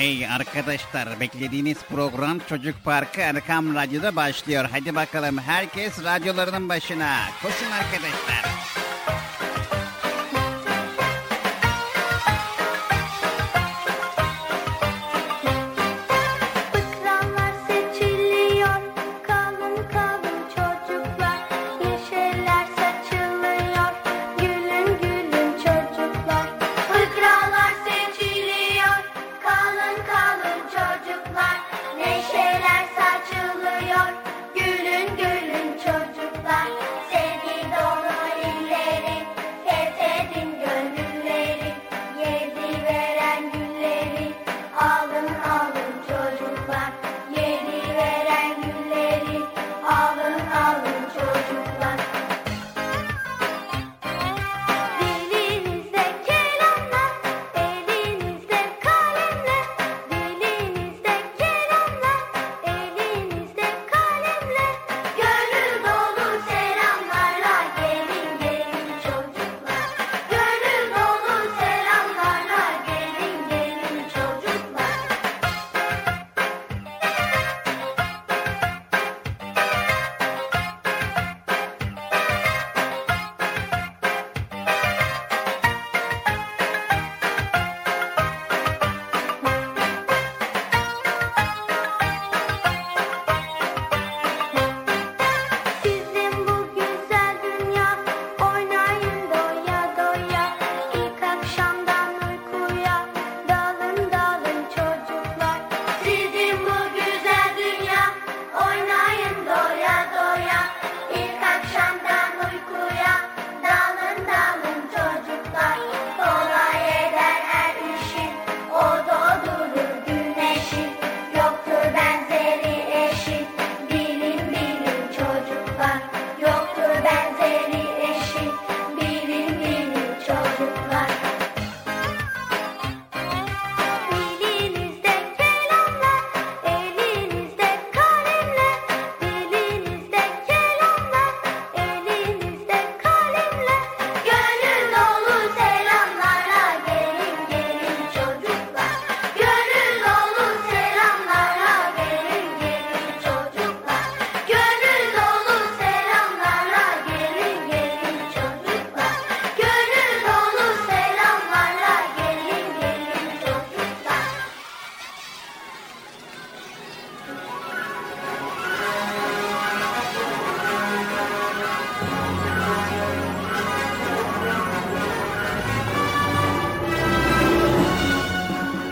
Hey arkadaşlar beklediğiniz program Çocuk Parkı Erkam Radyo'da başlıyor. Hadi bakalım herkes radyolarının başına. Koşun arkadaşlar.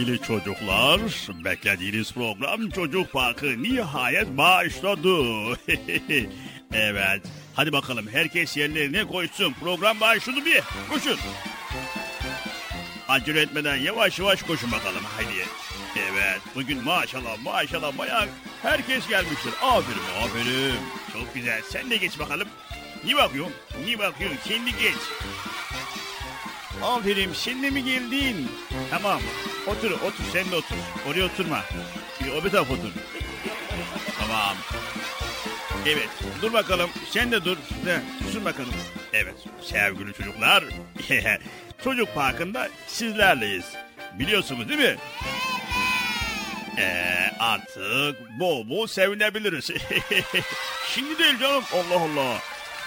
Sevgili çocuklar, beklediğiniz program Çocuk Parkı nihayet başladı. evet, hadi bakalım herkes yerlerine koysun. Program başladı bir, koşun. Acele etmeden yavaş yavaş koşun bakalım hadi. Evet, bugün maşallah maşallah bayağı herkes gelmiştir. Aferin, aferin. Çok güzel, sen de geç bakalım. Niye bakıyorsun? Niye bakıyorsun? Kendi geç. Aferin de mi geldin? Tamam otur otur sen de otur. Oraya oturma. Bir o bir tarafa otur. Tamam. Evet dur bakalım sen de dur. De, dur bakalım. Evet sevgili çocuklar. Çocuk parkında sizlerleyiz. Biliyorsunuz değil mi? Ee, artık bol bol sevinebiliriz. Şimdi değil canım. Allah Allah.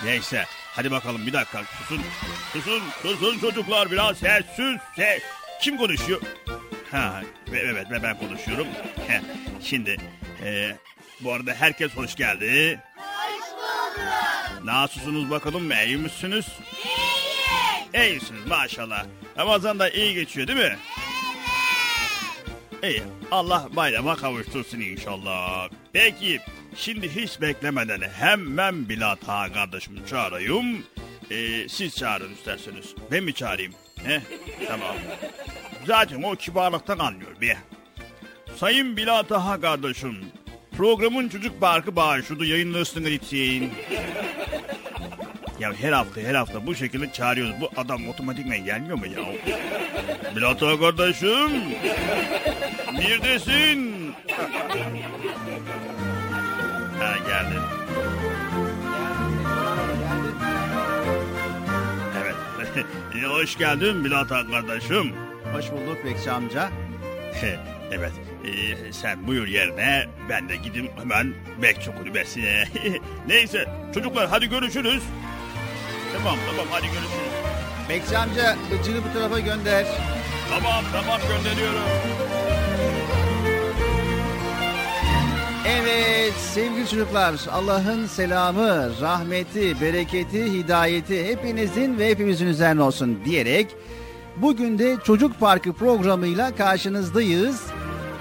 Neyse. Hadi bakalım bir dakika. Susun. Susun. Susun çocuklar biraz sessiz. Se Kim konuşuyor? Ha, evet ve ben konuşuyorum. Heh, Şimdi e, bu arada herkes hoş geldi. Hoş bulduk. Nasılsınız bakalım? İyi misiniz? İyisiniz maşallah. Ramazan da iyi geçiyor değil mi? İyi Allah bayrama kavuştursun inşallah. Peki şimdi hiç beklemeden hemen Bilat Ağa kardeşimi çağırayım. Ee, siz çağırın isterseniz. Ben mi çağırayım? He? Tamam. Zaten o kibarlıktan anlıyor bir. Sayın Bilat Ağa kardeşim. Programın çocuk parkı bağışladı yayınlısını için. Ya her hafta her hafta bu şekilde çağırıyoruz. Bu adam otomatikmen gelmiyor mu ya? Bilat Ağa kardeşim. Neredesin? Ha geldi. E, Hoş geldin Bilat Ağa kardeşim. Hoş bulduk Bekçi amca. evet. e, sen buyur yerine ben de gideyim hemen bekçi kulübesine. Neyse çocuklar hadi görüşürüz. Tamam tamam hadi görüşürüz. Bekçi amca Bıcır'ı bu tarafa gönder. Tamam tamam gönderiyorum. Evet sevgili çocuklar Allah'ın selamı, rahmeti, bereketi, hidayeti hepinizin ve hepimizin üzerine olsun diyerek bugün de Çocuk Parkı programıyla karşınızdayız.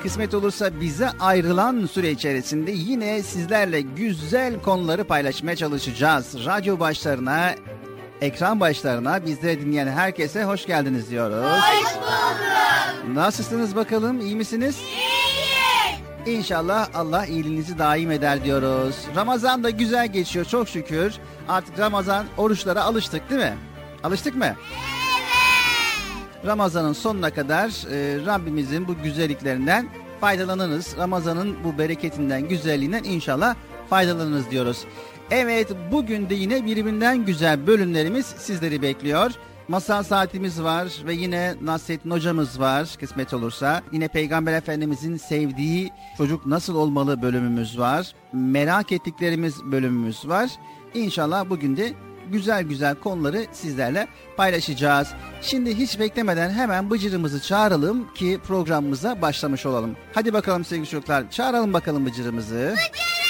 Kısmet olursa bize ayrılan süre içerisinde yine sizlerle güzel konuları paylaşmaya çalışacağız. Radyo başlarına, ekran başlarına bizleri dinleyen herkese hoş geldiniz diyoruz. Hoş bulduk. Nasılsınız bakalım, iyi misiniz? İnşallah Allah iyiliğinizi daim eder diyoruz. Ramazan da güzel geçiyor çok şükür. Artık Ramazan oruçlara alıştık değil mi? Alıştık mı? Ramazan'ın sonuna kadar e, Rabbimizin bu güzelliklerinden faydalanırız. Ramazan'ın bu bereketinden, güzelliğinden inşallah faydalanırız diyoruz. Evet bugün de yine birbirinden güzel bölümlerimiz sizleri bekliyor. Masal saatimiz var ve yine Nasrettin hocamız var kısmet olursa. Yine Peygamber Efendimizin sevdiği çocuk nasıl olmalı bölümümüz var. Merak ettiklerimiz bölümümüz var. İnşallah bugün de güzel güzel konuları sizlerle paylaşacağız. Şimdi hiç beklemeden hemen Bıcır'ımızı çağıralım ki programımıza başlamış olalım. Hadi bakalım sevgili çocuklar çağıralım bakalım Bıcır'ımızı. Bekçi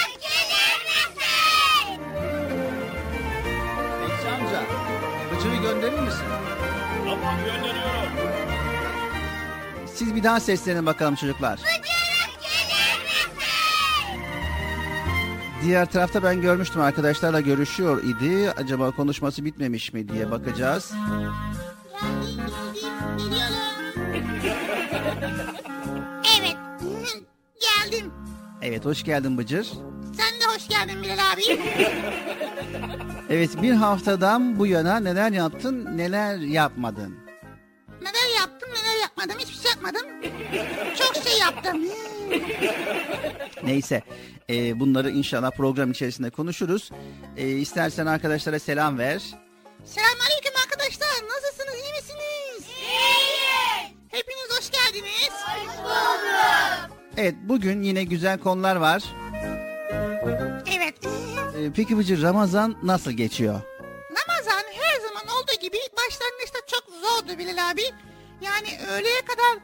Bıcır'ı gönderir misin? Tamam gönderiyorum. Siz bir daha seslenin bakalım çocuklar. Diğer tarafta ben görmüştüm arkadaşlarla görüşüyor idi. Acaba konuşması bitmemiş mi diye bakacağız. Evet. Geldim. Evet hoş geldin Bıcır. Sen de hoş geldin Bilal abi. Evet bir haftadan bu yana neler yaptın neler yapmadın. Neler yaptım neler yapmadım hiçbir şey yapmadım. Çok şey yaptım. Neyse e, bunları inşallah program içerisinde konuşuruz. E, istersen arkadaşlara selam ver. Selamünaleyküm arkadaşlar. Nasılsınız iyi misiniz? Hepiniz hoş geldiniz. Evet bugün yine güzel konular var. Evet. E, peki Bıcır Ramazan nasıl geçiyor? Ramazan her zaman olduğu gibi başlangıçta çok zordu Bilal abi. Yani öğleye kadar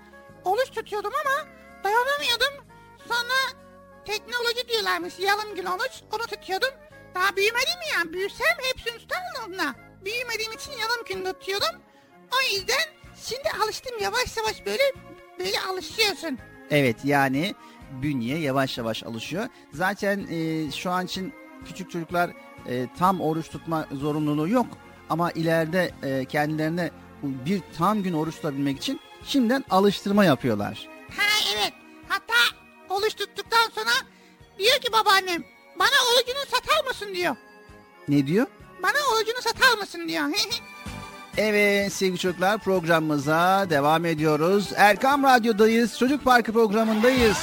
oruç tutuyordum ama dayanamıyordum. Sonra teknoloji diyorlarmış yalım gün oruç onu tutuyordum. Daha büyümedim ya büyüsem hepsini tutardım onunla. Büyümediğim için yalım gün tutuyordum. O yüzden şimdi alıştım yavaş yavaş böyle böyle alışıyorsun. Evet yani bünye yavaş yavaş alışıyor. Zaten e, şu an için küçük çocuklar e, tam oruç tutma zorunluluğu yok. Ama ileride e, kendilerine bir tam gün oruç tutabilmek için şimdiden alıştırma yapıyorlar. Ha evet. Hatta oruç tuttuktan sonra diyor ki babaannem bana orucunu satar mısın diyor. Ne diyor? Bana orucunu satar mısın diyor. Evet sevgili çocuklar programımıza devam ediyoruz. Erkam Radyo'dayız. Çocuk Parkı programındayız.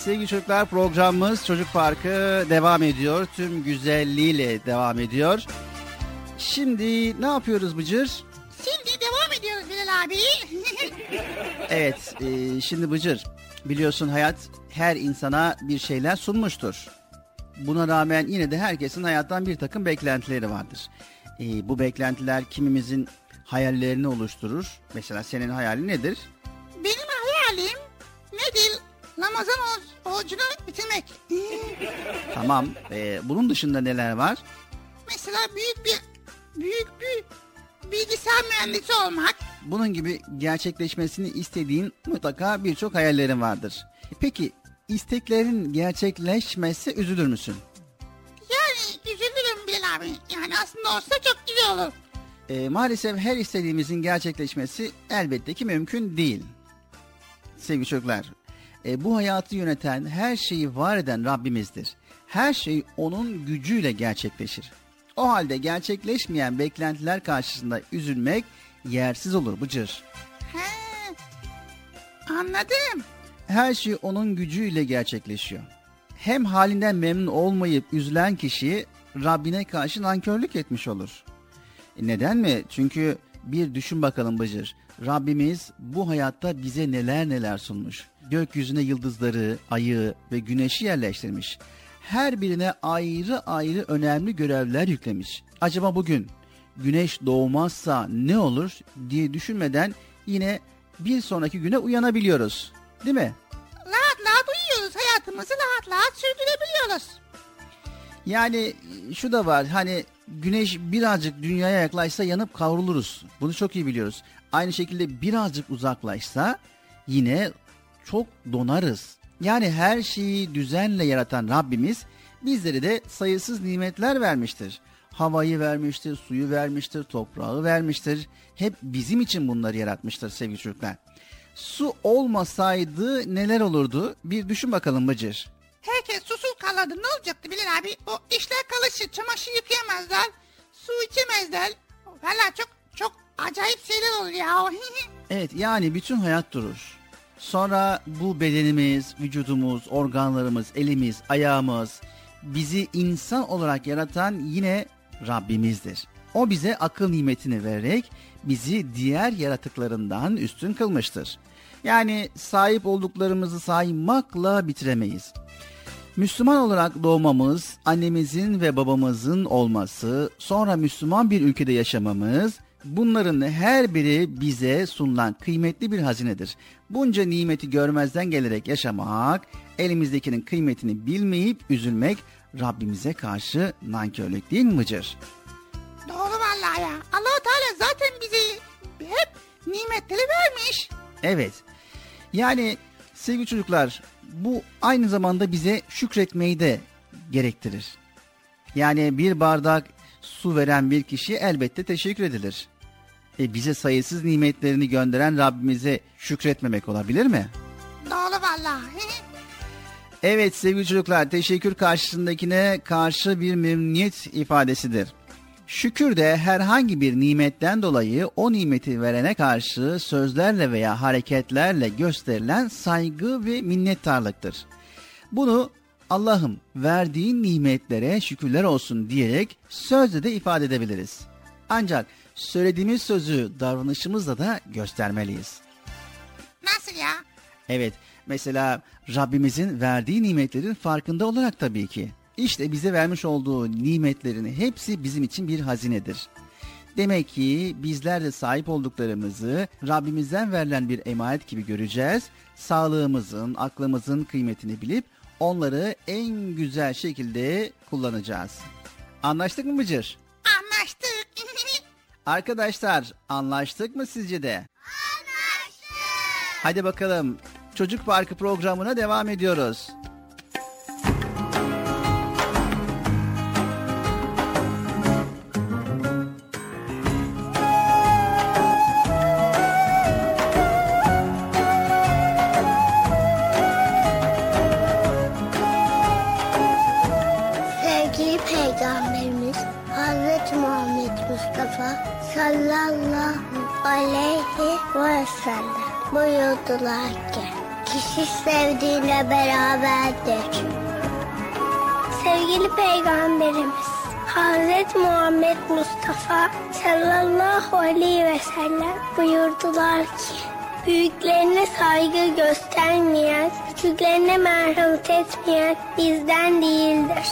Sevgili çocuklar programımız Çocuk Parkı devam ediyor. Tüm güzelliğiyle devam ediyor. Şimdi ne yapıyoruz Bıcır? Şimdi devam ediyoruz Bilal abi. Evet e, şimdi Bıcır biliyorsun hayat her insana bir şeyler sunmuştur. Buna rağmen yine de herkesin hayattan bir takım beklentileri vardır. E, bu beklentiler kimimizin hayallerini oluşturur. Mesela senin hayalin nedir? Benim hayalim nedir? Ramazan oruç- orucunu bitirmek. Tamam. e, bunun dışında neler var? Mesela büyük bir büyük bir bilgisayar mühendisi olmak. Bunun gibi gerçekleşmesini istediğin mutlaka birçok hayallerin vardır. Peki isteklerin gerçekleşmezse üzülür müsün? Yani üzülürüm Bilal abi. Yani aslında olsa çok güzel olur. E, maalesef her istediğimizin gerçekleşmesi elbette ki mümkün değil. Sevgili çocuklar, e, bu hayatı yöneten, her şeyi var eden Rabbimizdir. Her şey onun gücüyle gerçekleşir. O halde gerçekleşmeyen beklentiler karşısında üzülmek yersiz olur Bıcır. He. Anladım. Her şey onun gücüyle gerçekleşiyor. Hem halinden memnun olmayıp üzülen kişi Rabbine karşı nankörlük etmiş olur. E neden mi? Çünkü bir düşün bakalım Bıcır. Rabbimiz bu hayatta bize neler neler sunmuş. Gökyüzüne yıldızları, ayı ve güneşi yerleştirmiş. Her birine ayrı ayrı önemli görevler yüklemiş. Acaba bugün güneş doğmazsa ne olur diye düşünmeden yine bir sonraki güne uyanabiliyoruz. Değil mi? Rahat rahat uyuyoruz. Hayatımızı rahat rahat sürdürebiliyoruz. Yani şu da var hani güneş birazcık dünyaya yaklaşsa yanıp kavruluruz. Bunu çok iyi biliyoruz. Aynı şekilde birazcık uzaklaşsa yine çok donarız. Yani her şeyi düzenle yaratan Rabbimiz bizlere de sayısız nimetler vermiştir. Havayı vermiştir, suyu vermiştir, toprağı vermiştir. Hep bizim için bunları yaratmıştır sevgili çocuklar. Su olmasaydı neler olurdu? Bir düşün bakalım Bıcır. Herkes susuz kalırdı. Ne olacaktı Bilal abi? O işler karışır. Çamaşır yıkayamazlar. Su içemezler. Valla çok çok acayip şeyler olur ya. Evet yani bütün hayat durur. Sonra bu bedenimiz, vücudumuz, organlarımız, elimiz, ayağımız bizi insan olarak yaratan yine Rabbimizdir. O bize akıl nimetini vererek bizi diğer yaratıklarından üstün kılmıştır. Yani sahip olduklarımızı saymakla bitiremeyiz. Müslüman olarak doğmamız, annemizin ve babamızın olması, sonra Müslüman bir ülkede yaşamamız, bunların her biri bize sunulan kıymetli bir hazinedir. Bunca nimeti görmezden gelerek yaşamak, elimizdekinin kıymetini bilmeyip üzülmek, Rabbimize karşı nankörlük değil mi Bıcır? Doğru vallahi ya. allah Teala zaten bizi hep nimetleri vermiş. Evet. Yani sevgili çocuklar bu aynı zamanda bize şükretmeyi de gerektirir. Yani bir bardak su veren bir kişi elbette teşekkür edilir. E bize sayısız nimetlerini gönderen Rabbimize şükretmemek olabilir mi? Doğru valla. Evet sevgili çocuklar teşekkür karşısındakine karşı bir memnuniyet ifadesidir. Şükür de herhangi bir nimetten dolayı o nimeti verene karşı sözlerle veya hareketlerle gösterilen saygı ve minnettarlıktır. Bunu Allah'ım verdiğin nimetlere şükürler olsun diyerek sözle de ifade edebiliriz. Ancak söylediğimiz sözü davranışımızla da göstermeliyiz. Nasıl ya? Evet, mesela Rabbimizin verdiği nimetlerin farkında olarak tabii ki. İşte bize vermiş olduğu nimetlerin hepsi bizim için bir hazinedir. Demek ki bizler de sahip olduklarımızı Rabbimizden verilen bir emanet gibi göreceğiz. Sağlığımızın, aklımızın kıymetini bilip onları en güzel şekilde kullanacağız. Anlaştık mı Bıcır? Anlaştık. Arkadaşlar anlaştık mı sizce de? Anlaştık. Hadi bakalım Çocuk Parkı programına devam ediyoruz. Sellem buyurdular ki kişi sevdiğine beraberdir. Sevgili Peygamberimiz Hazreti Muhammed Mustafa sallallahu aleyhi ve sellem buyurdular ki Büyüklerine saygı göstermeyen, küçüklerine merhamet etmeyen bizden değildir.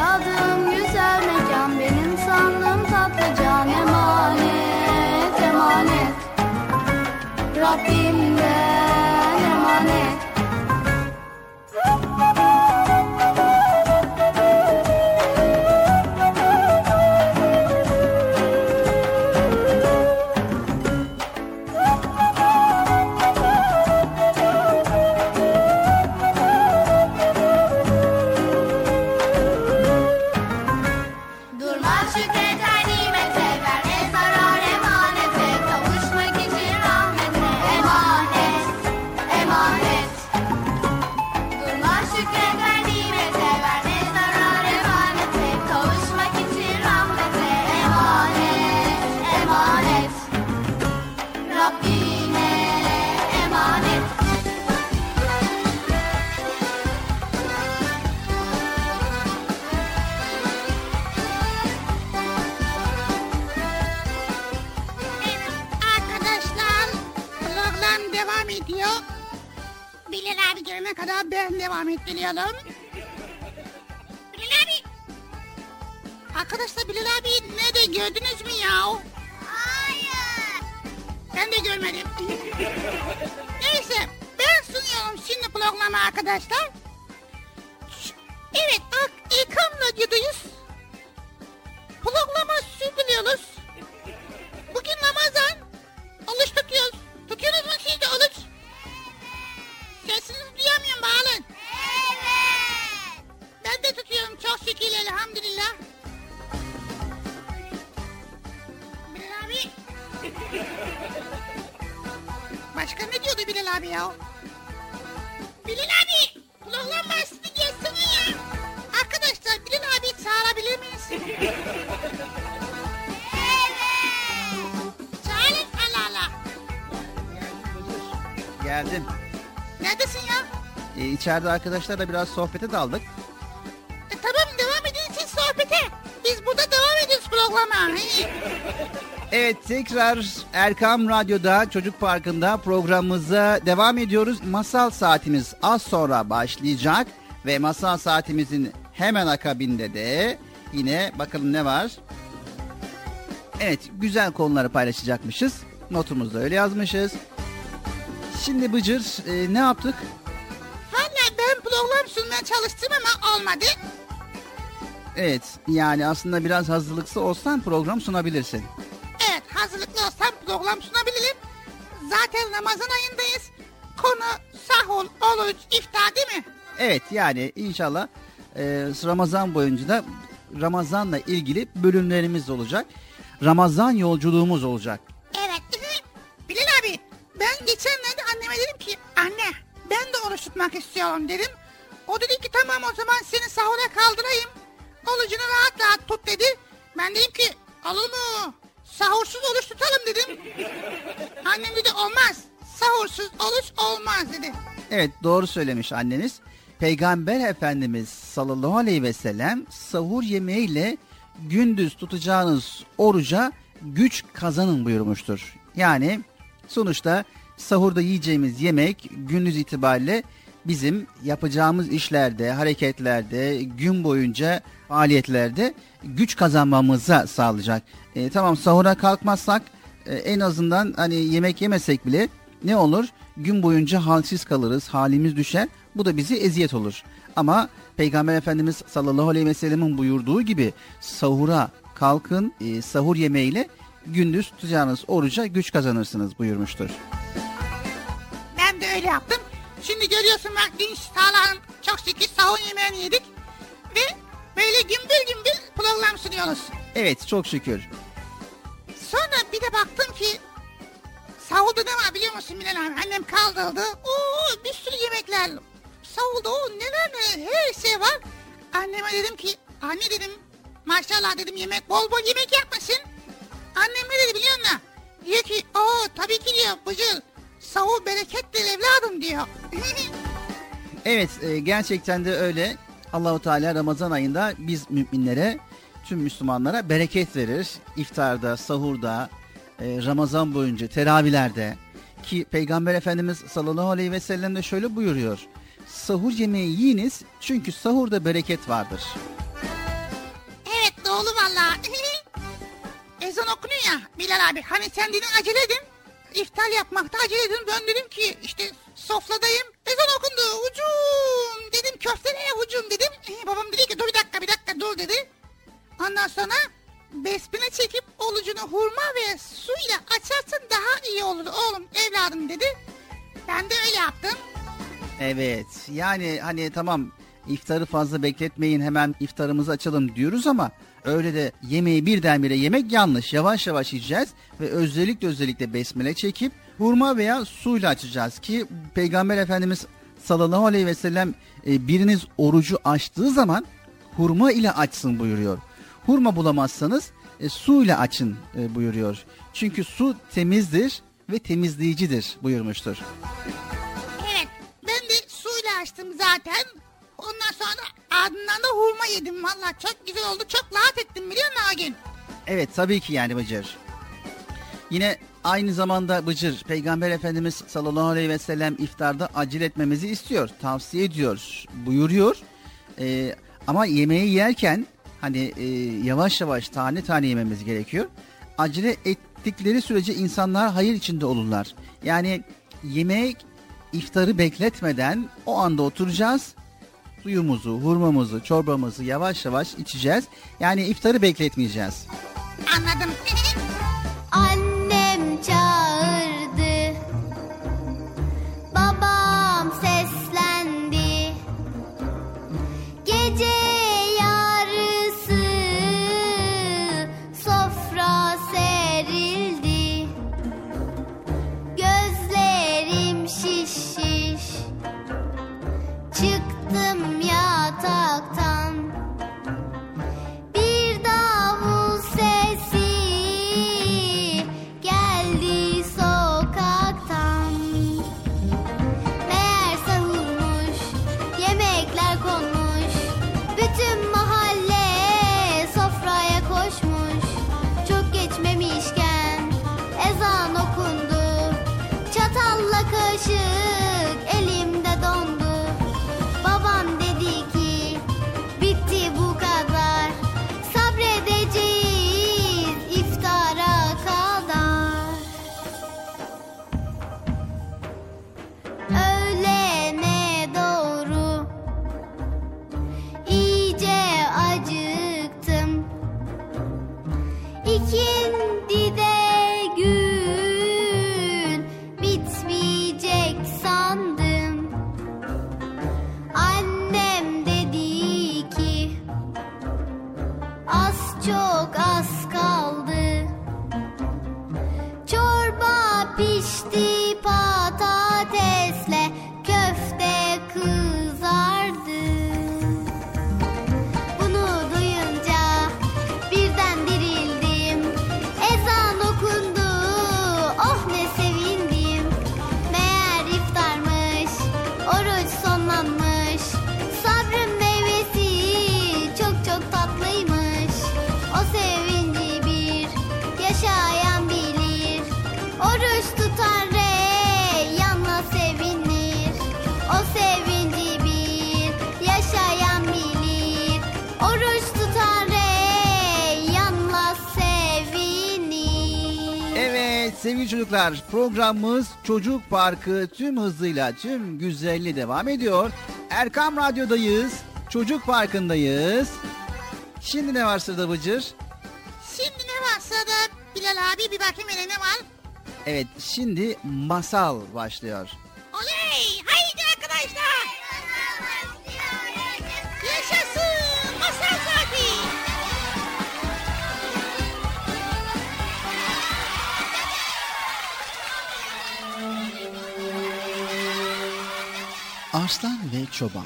Zaman yaşadığım güzel mekan Benim sandığım tatlı can. Emanet emanet. Rabbimden içeride arkadaşlarla biraz sohbete daldık. E, tamam devam edin siz sohbete. Biz burada devam ediyoruz programa. Evet tekrar Erkam Radyo'da Çocuk Parkı'nda programımıza devam ediyoruz. Masal saatimiz az sonra başlayacak ve masal saatimizin hemen akabinde de yine bakalım ne var? Evet güzel konuları paylaşacakmışız. Notumuzda öyle yazmışız. Şimdi Bıcır e, ne yaptık? Sunmaya çalıştım ama olmadı. Evet yani aslında biraz hazırlıklı olsan program sunabilirsin. Evet hazırlıklı olsam program sunabilirim. Zaten Ramazan ayındayız. Konu sahur, oruç, iftar değil mi? Evet yani inşallah e, Ramazan boyunca da Ramazan'la ilgili bölümlerimiz olacak. Ramazan yolculuğumuz olacak. Evet. Bilal abi ben geçenlerde anneme dedim ki anne ben de oruç tutmak istiyorum dedim. O dedi ki tamam o zaman seni sahura kaldırayım. Orucunu rahat rahat tut dedi. Ben dedim ki olur mu? Sahursuz oruç tutalım dedim. Annem dedi olmaz. Sahursuz oruç olmaz dedi. Evet doğru söylemiş anneniz. Peygamber Efendimiz sallallahu aleyhi ve sellem sahur yemeğiyle gündüz tutacağınız oruca güç kazanın buyurmuştur. Yani sonuçta sahurda yiyeceğimiz yemek gündüz itibariyle bizim yapacağımız işlerde, hareketlerde, gün boyunca faaliyetlerde güç kazanmamıza sağlayacak. E, tamam sahura kalkmazsak e, en azından hani yemek yemesek bile ne olur? Gün boyunca halsiz kalırız, halimiz düşer. Bu da bizi eziyet olur. Ama Peygamber Efendimiz sallallahu aleyhi ve sellemin buyurduğu gibi sahura kalkın, e, sahur yemeğiyle gündüz tutacağınız oruca güç kazanırsınız buyurmuştur. Ben de öyle yaptım. Şimdi görüyorsun bak dinç sağlam çok şükür sahur yemeğini yedik. Ve böyle gümbür gümbür program sunuyoruz. Evet çok şükür. Sonra bir de baktım ki sahurda ne var biliyor musun Bilal abi? Annem kaldırdı. Oo bir sürü yemekler. Sahurda o neler neler her şey var. Anneme dedim ki anne dedim maşallah dedim yemek bol bol yemek yapmasın. Annem ne dedi biliyor musun? Diyor ki o tabii ki diyor Bıcıl sahur berekettir evladım diyor. Evet e, gerçekten de öyle. Allahu Teala Ramazan ayında biz müminlere, tüm Müslümanlara bereket verir. İftarda, sahurda, e, Ramazan boyunca, teravihlerde ki Peygamber Efendimiz sallallahu aleyhi ve sellem de şöyle buyuruyor. Sahur yemeği yiyiniz çünkü sahurda bereket vardır. evet doğru valla. Ezan okunuyor ya Bilal abi. Hani sen dedin acele edin. İftar yapmakta acele edin. Dedim ki işte sofradayım. Ezan okundu. Ucum. Dedim köftelere ucum dedim. Ee, babam dedi ki dur bir dakika bir dakika dur dedi. Ondan sonra besmele çekip olucunu hurma ve suyla açarsan daha iyi olur oğlum evladım dedi. Ben de öyle yaptım. Evet yani hani tamam iftarı fazla bekletmeyin hemen iftarımızı açalım diyoruz ama öyle de yemeği birdenbire yemek yanlış. Yavaş yavaş yiyeceğiz ve özellikle özellikle besmele çekip hurma veya suyla açacağız ki Peygamber Efendimiz sallallahu aleyhi ve sellem e, biriniz orucu açtığı zaman hurma ile açsın buyuruyor. Hurma bulamazsanız e, su ile açın e, buyuruyor. Çünkü su temizdir ve temizleyicidir buyurmuştur. Evet ben de suyla açtım zaten. Ondan sonra ardından da hurma yedim. Valla çok güzel oldu. Çok rahat ettim biliyor musun o gün? Evet tabii ki yani Bıcır. Yine aynı zamanda Bıcır Peygamber Efendimiz sallallahu aleyhi ve sellem iftarda acil etmemizi istiyor. Tavsiye ediyor. Buyuruyor. Ee, ama yemeği yerken hani e, yavaş yavaş tane tane yememiz gerekiyor. Acele ettikleri sürece insanlar hayır içinde olurlar. Yani yemek iftarı bekletmeden o anda oturacağız. Suyumuzu, hurmamızı, çorbamızı yavaş yavaş içeceğiz. Yani iftarı bekletmeyeceğiz. Anladım. Annem programımız Çocuk Parkı tüm hızıyla tüm güzelliği devam ediyor. Erkam Radyo'dayız. Çocuk Parkı'ndayız. Şimdi ne var sırada Bıcır? Şimdi ne var sırada Bilal abi bir bakayım hele ne var? Evet şimdi masal başlıyor. Arslan ve Çoban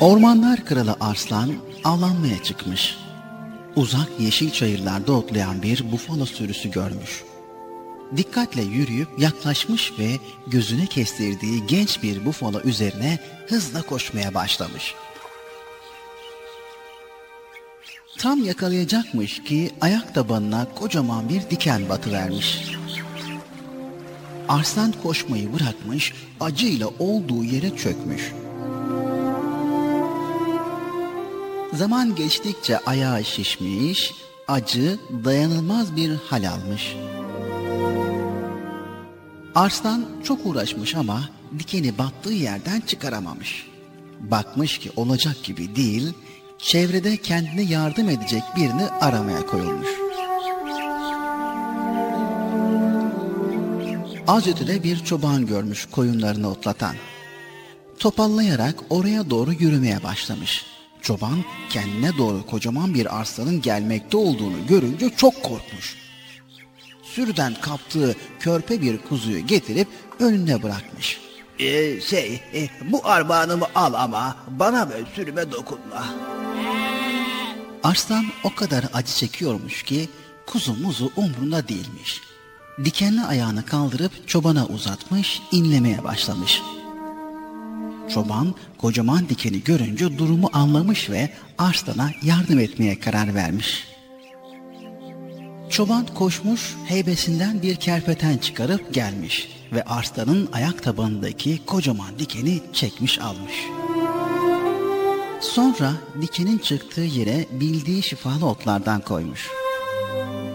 Ormanlar kralı Arslan avlanmaya çıkmış. Uzak yeşil çayırlarda otlayan bir bufalo sürüsü görmüş. Dikkatle yürüyüp yaklaşmış ve gözüne kestirdiği genç bir bufalo üzerine hızla koşmaya başlamış. Tam yakalayacakmış ki ayak tabanına kocaman bir diken batıvermiş. Arslan koşmayı bırakmış, acıyla olduğu yere çökmüş. Zaman geçtikçe ayağı şişmiş, acı dayanılmaz bir hal almış. Arslan çok uğraşmış ama dikeni battığı yerden çıkaramamış. Bakmış ki olacak gibi değil, çevrede kendine yardım edecek birini aramaya koyulmuş. Az ötede bir çoban görmüş koyunlarını otlatan. Topallayarak oraya doğru yürümeye başlamış. Çoban kendine doğru kocaman bir arslanın gelmekte olduğunu görünce çok korkmuş. Sürüden kaptığı körpe bir kuzuyu getirip önüne bırakmış. Ee, şey, e, bu armağanımı al ama bana ve sürüme dokunma. Arslan o kadar acı çekiyormuş ki kuzu muzu umrunda değilmiş. Dikenli ayağını kaldırıp çobana uzatmış, inlemeye başlamış. Çoban kocaman dikeni görünce durumu anlamış ve Arslan'a yardım etmeye karar vermiş. Çoban koşmuş, heybesinden bir kerpeten çıkarıp gelmiş ve Arslan'ın ayak tabanındaki kocaman dikeni çekmiş almış. Sonra dikenin çıktığı yere bildiği şifalı otlardan koymuş.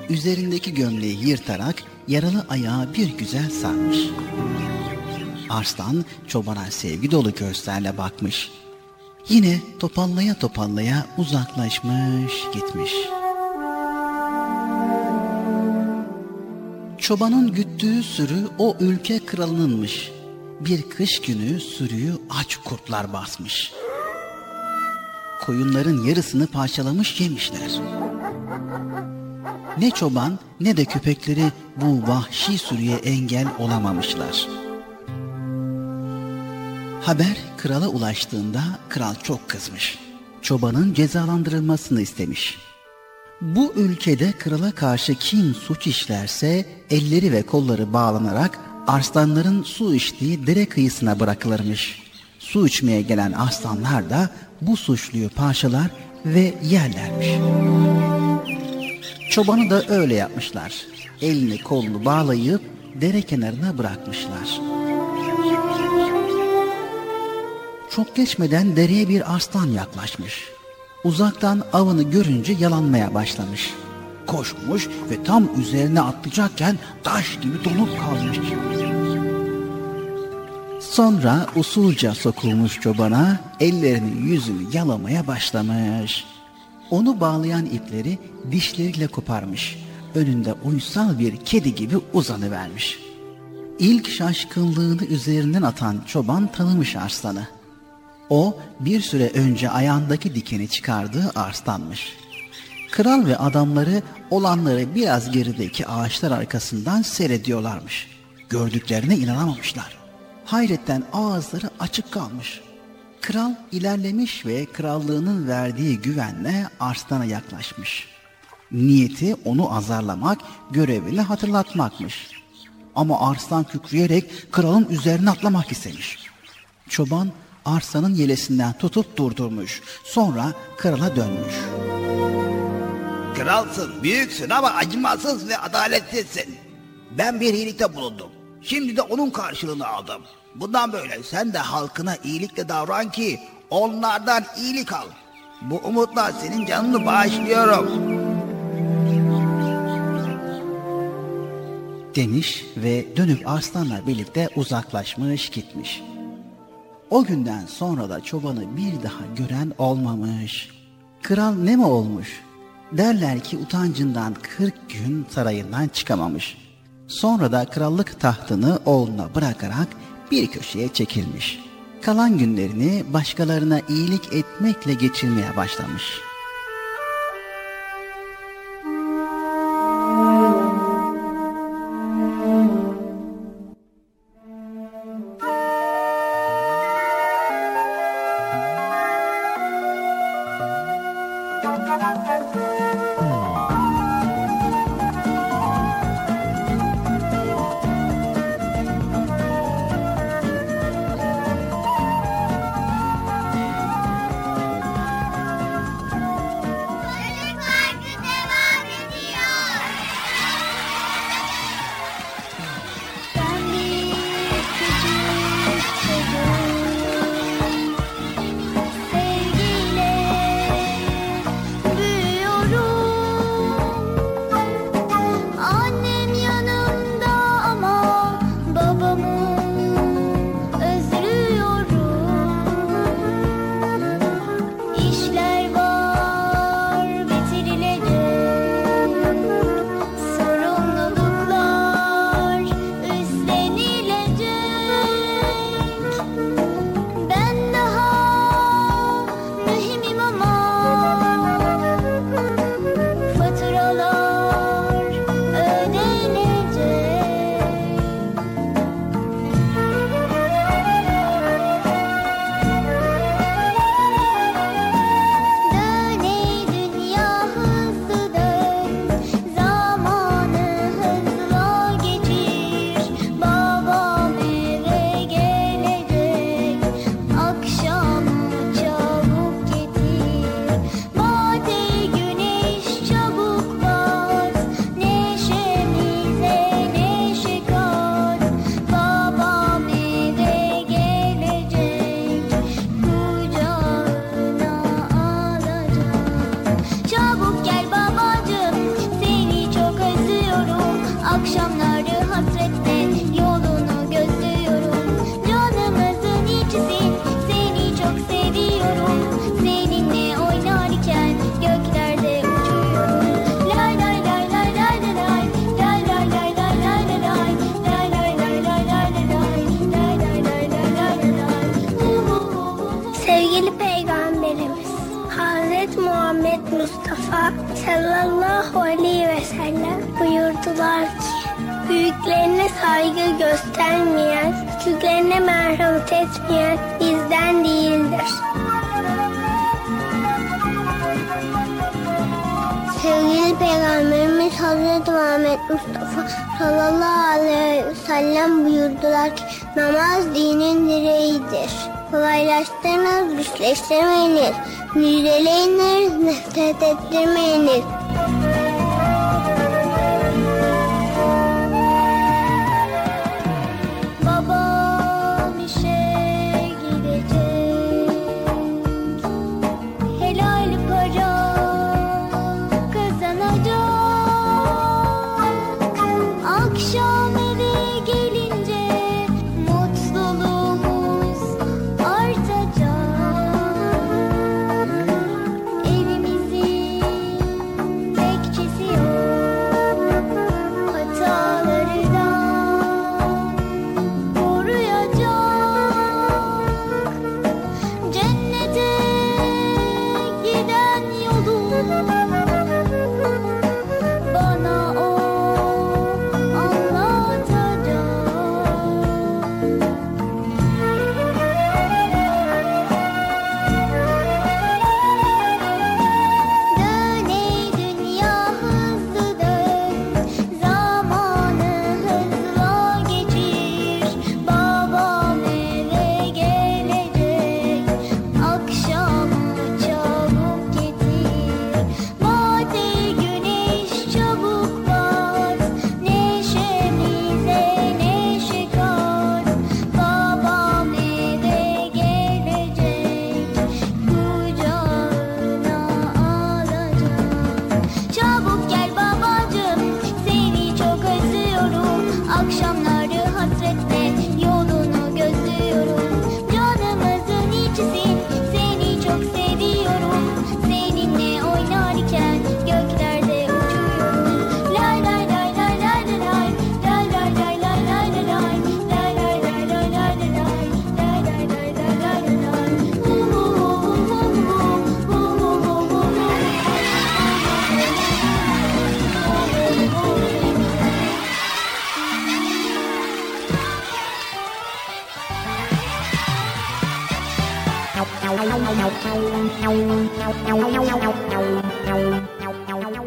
Üzerindeki gömleği yırtarak yaralı ayağı bir güzel sarmış. Arslan çobana sevgi dolu gözlerle bakmış. Yine topallaya topallaya uzaklaşmış gitmiş. Çobanın güttüğü sürü o ülke kralınınmış. Bir kış günü sürüyü aç kurtlar basmış. Koyunların yarısını parçalamış yemişler. Ne çoban ne de köpekleri bu vahşi sürüye engel olamamışlar. Haber krala ulaştığında kral çok kızmış. Çobanın cezalandırılmasını istemiş. Bu ülkede krala karşı kim suç işlerse elleri ve kolları bağlanarak arslanların su içtiği dere kıyısına bırakılırmış. Su içmeye gelen aslanlar da bu suçluyu parçalar ve yerlermiş. Çobanı da öyle yapmışlar. Elini kolunu bağlayıp dere kenarına bırakmışlar. Çok geçmeden dereye bir aslan yaklaşmış. Uzaktan avını görünce yalanmaya başlamış. Koşmuş ve tam üzerine atlayacakken taş gibi donup kalmış. Sonra usulca sokulmuş çobana, ellerini yüzünü yalamaya başlamış. Onu bağlayan ipleri dişleriyle koparmış. Önünde uysal bir kedi gibi uzanıvermiş. İlk şaşkınlığını üzerinden atan çoban tanımış arslanı. O bir süre önce ayağındaki dikeni çıkardığı arslanmış. Kral ve adamları olanları biraz gerideki ağaçlar arkasından seyrediyorlarmış. Gördüklerine inanamamışlar. Hayretten ağızları açık kalmış. Kral ilerlemiş ve krallığının verdiği güvenle arslana yaklaşmış. Niyeti onu azarlamak, görevini hatırlatmakmış. Ama arslan kükreyerek kralın üzerine atlamak istemiş. Çoban arsanın yelesinden tutup durdurmuş. Sonra krala dönmüş. Kralsın, büyüksün ama acımasız ve adaletsizsin. Ben bir iyilikte bulundum. Şimdi de onun karşılığını aldım. Bundan böyle sen de halkına iyilikle davran ki onlardan iyilik al. Bu umutla senin canını bağışlıyorum. demiş ve dönüp arslanla birlikte uzaklaşmış gitmiş. O günden sonra da çobanı bir daha gören olmamış. Kral ne mi olmuş? Derler ki utancından 40 gün sarayından çıkamamış. Sonra da krallık tahtını oğluna bırakarak bir köşeye çekilmiş. Kalan günlerini başkalarına iyilik etmekle geçirmeye başlamış.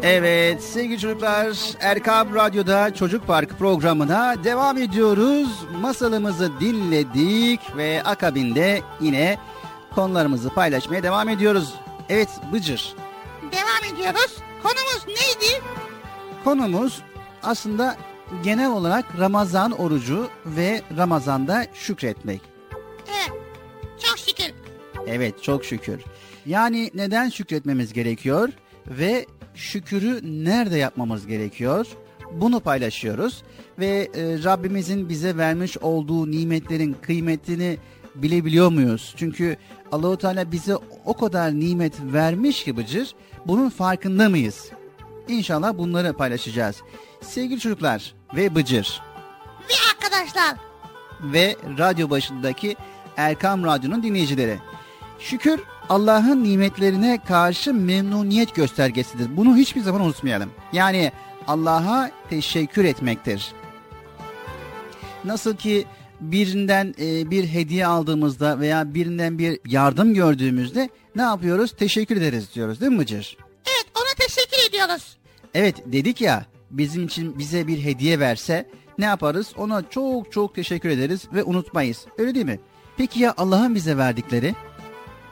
Evet sevgili çocuklar Erkam Radyo'da Çocuk Park programına devam ediyoruz. Masalımızı dinledik ve akabinde yine konularımızı paylaşmaya devam ediyoruz. Evet Bıcır. Devam ediyoruz. Konumuz neydi? Konumuz aslında genel olarak Ramazan orucu ve Ramazan'da şükretmek. Evet. Çok şükür. Evet çok şükür. Yani neden şükretmemiz gerekiyor ve şükürü nerede yapmamız gerekiyor? Bunu paylaşıyoruz ve e, Rabbimizin bize vermiş olduğu nimetlerin kıymetini bilebiliyor muyuz? Çünkü Allahu Teala bize o kadar nimet vermiş ki Bıcır, bunun farkında mıyız? İnşallah bunları paylaşacağız. Sevgili çocuklar ve Bıcır Ve arkadaşlar. ve radyo başındaki Erkam Radyo'nun dinleyicileri. Şükür Allah'ın nimetlerine karşı memnuniyet göstergesidir. Bunu hiçbir zaman unutmayalım. Yani Allah'a teşekkür etmektir. Nasıl ki birinden e, bir hediye aldığımızda veya birinden bir yardım gördüğümüzde ne yapıyoruz? Teşekkür ederiz diyoruz değil mi Mıcır? Evet ona teşekkür ediyoruz. Evet dedik ya bizim için bize bir hediye verse ne yaparız? Ona çok çok teşekkür ederiz ve unutmayız. Öyle değil mi? Peki ya Allah'ın bize verdikleri?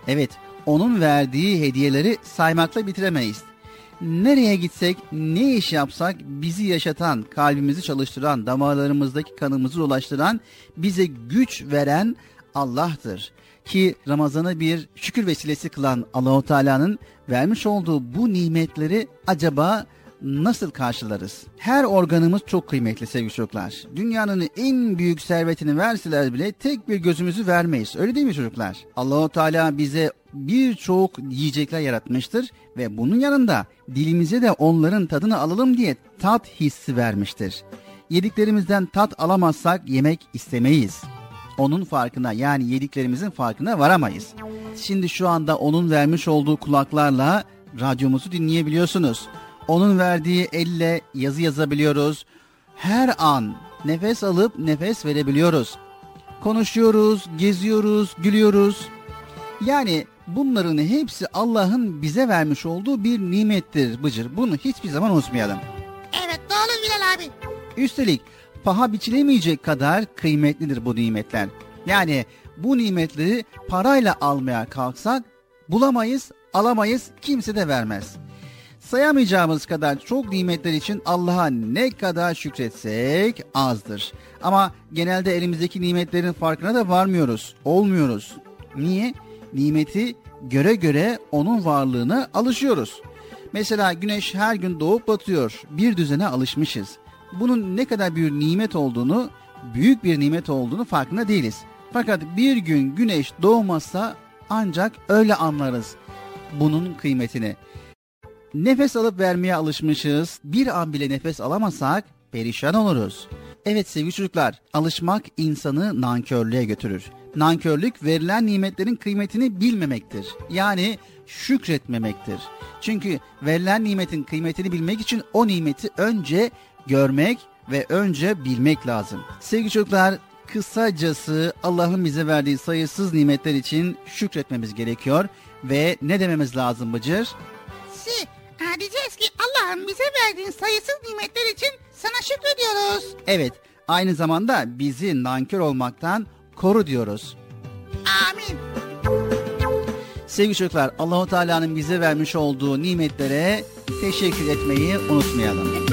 Evet onun verdiği hediyeleri saymakla bitiremeyiz. Nereye gitsek, ne iş yapsak bizi yaşatan, kalbimizi çalıştıran, damarlarımızdaki kanımızı ulaştıran, bize güç veren Allah'tır. Ki Ramazan'ı bir şükür vesilesi kılan Allahu Teala'nın vermiş olduğu bu nimetleri acaba nasıl karşılarız? Her organımız çok kıymetli sevgili çocuklar. Dünyanın en büyük servetini verseler bile tek bir gözümüzü vermeyiz. Öyle değil mi çocuklar? Allahu Teala bize birçok yiyecekler yaratmıştır ve bunun yanında dilimize de onların tadını alalım diye tat hissi vermiştir. Yediklerimizden tat alamazsak yemek istemeyiz. Onun farkına yani yediklerimizin farkına varamayız. Şimdi şu anda onun vermiş olduğu kulaklarla radyomuzu dinleyebiliyorsunuz. Onun verdiği elle yazı yazabiliyoruz. Her an nefes alıp nefes verebiliyoruz. Konuşuyoruz, geziyoruz, gülüyoruz. Yani bunların hepsi Allah'ın bize vermiş olduğu bir nimettir Bıcır. Bunu hiçbir zaman unutmayalım. Evet doğru Bilal abi. Üstelik paha biçilemeyecek kadar kıymetlidir bu nimetler. Yani bu nimetleri parayla almaya kalksak bulamayız, alamayız, kimse de vermez. Sayamayacağımız kadar çok nimetler için Allah'a ne kadar şükretsek azdır. Ama genelde elimizdeki nimetlerin farkına da varmıyoruz, olmuyoruz. Niye? Nimeti göre göre onun varlığına alışıyoruz. Mesela güneş her gün doğup batıyor. Bir düzene alışmışız. Bunun ne kadar bir nimet olduğunu, büyük bir nimet olduğunu farkında değiliz. Fakat bir gün güneş doğmazsa ancak öyle anlarız bunun kıymetini. Nefes alıp vermeye alışmışız. Bir an bile nefes alamasak perişan oluruz. Evet sevgili çocuklar, alışmak insanı nankörlüğe götürür. Nankörlük verilen nimetlerin kıymetini bilmemektir. Yani şükretmemektir. Çünkü verilen nimetin kıymetini bilmek için o nimeti önce görmek ve önce bilmek lazım. Sevgili çocuklar, kısacası Allah'ın bize verdiği sayısız nimetler için şükretmemiz gerekiyor ve ne dememiz lazım Bıcır? Si, ha, diyeceğiz ki Allah'ın bize verdiğin sayısız nimetler için sana şükrediyoruz. Evet, aynı zamanda bizi nankör olmaktan koru diyoruz. Amin. Sevgili çocuklar, Allahu Teala'nın bize vermiş olduğu nimetlere teşekkür etmeyi unutmayalım.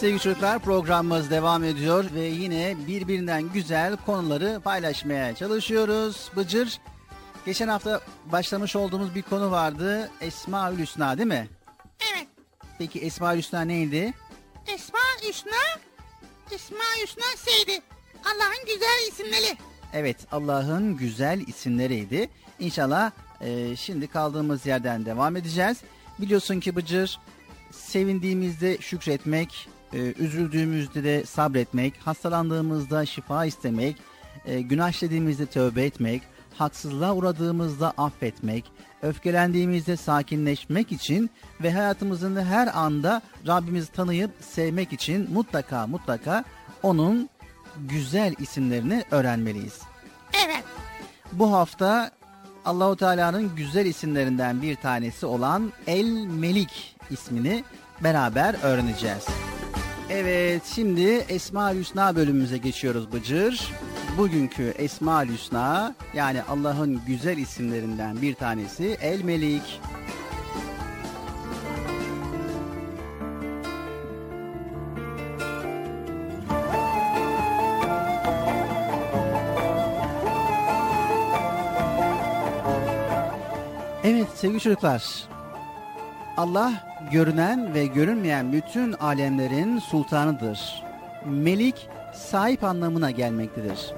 Sevgili çocuklar programımız devam ediyor ve yine birbirinden güzel konuları paylaşmaya çalışıyoruz. Bıcır, geçen hafta başlamış olduğumuz bir konu vardı. Esma-ül Hüsna değil mi? Evet. Peki Esma-ül Hüsna neydi? Esma Hüsna, Esma Hüsna Seydi. Allah'ın güzel isimleri. Evet Allah'ın güzel isimleriydi. İnşallah e, şimdi kaldığımız yerden devam edeceğiz. Biliyorsun ki Bıcır sevindiğimizde şükretmek, e, üzüldüğümüzde de sabretmek, hastalandığımızda şifa istemek, e, günah işlediğimizde tövbe etmek, haksızlığa uğradığımızda affetmek, öfkelendiğimizde sakinleşmek için ve hayatımızın her anda Rabbimizi tanıyıp sevmek için mutlaka mutlaka onun güzel isimlerini öğrenmeliyiz. Evet. Bu hafta Allahu Teala'nın güzel isimlerinden bir tanesi olan El Melik ismini beraber öğreneceğiz. Evet şimdi Esma Hüsna bölümümüze geçiyoruz Bıcır. Bugünkü Esma Hüsna yani Allah'ın güzel isimlerinden bir tanesi El Melik. Evet sevgili çocuklar. Allah görünen ve görünmeyen bütün alemlerin sultanıdır. Melik sahip anlamına gelmektedir.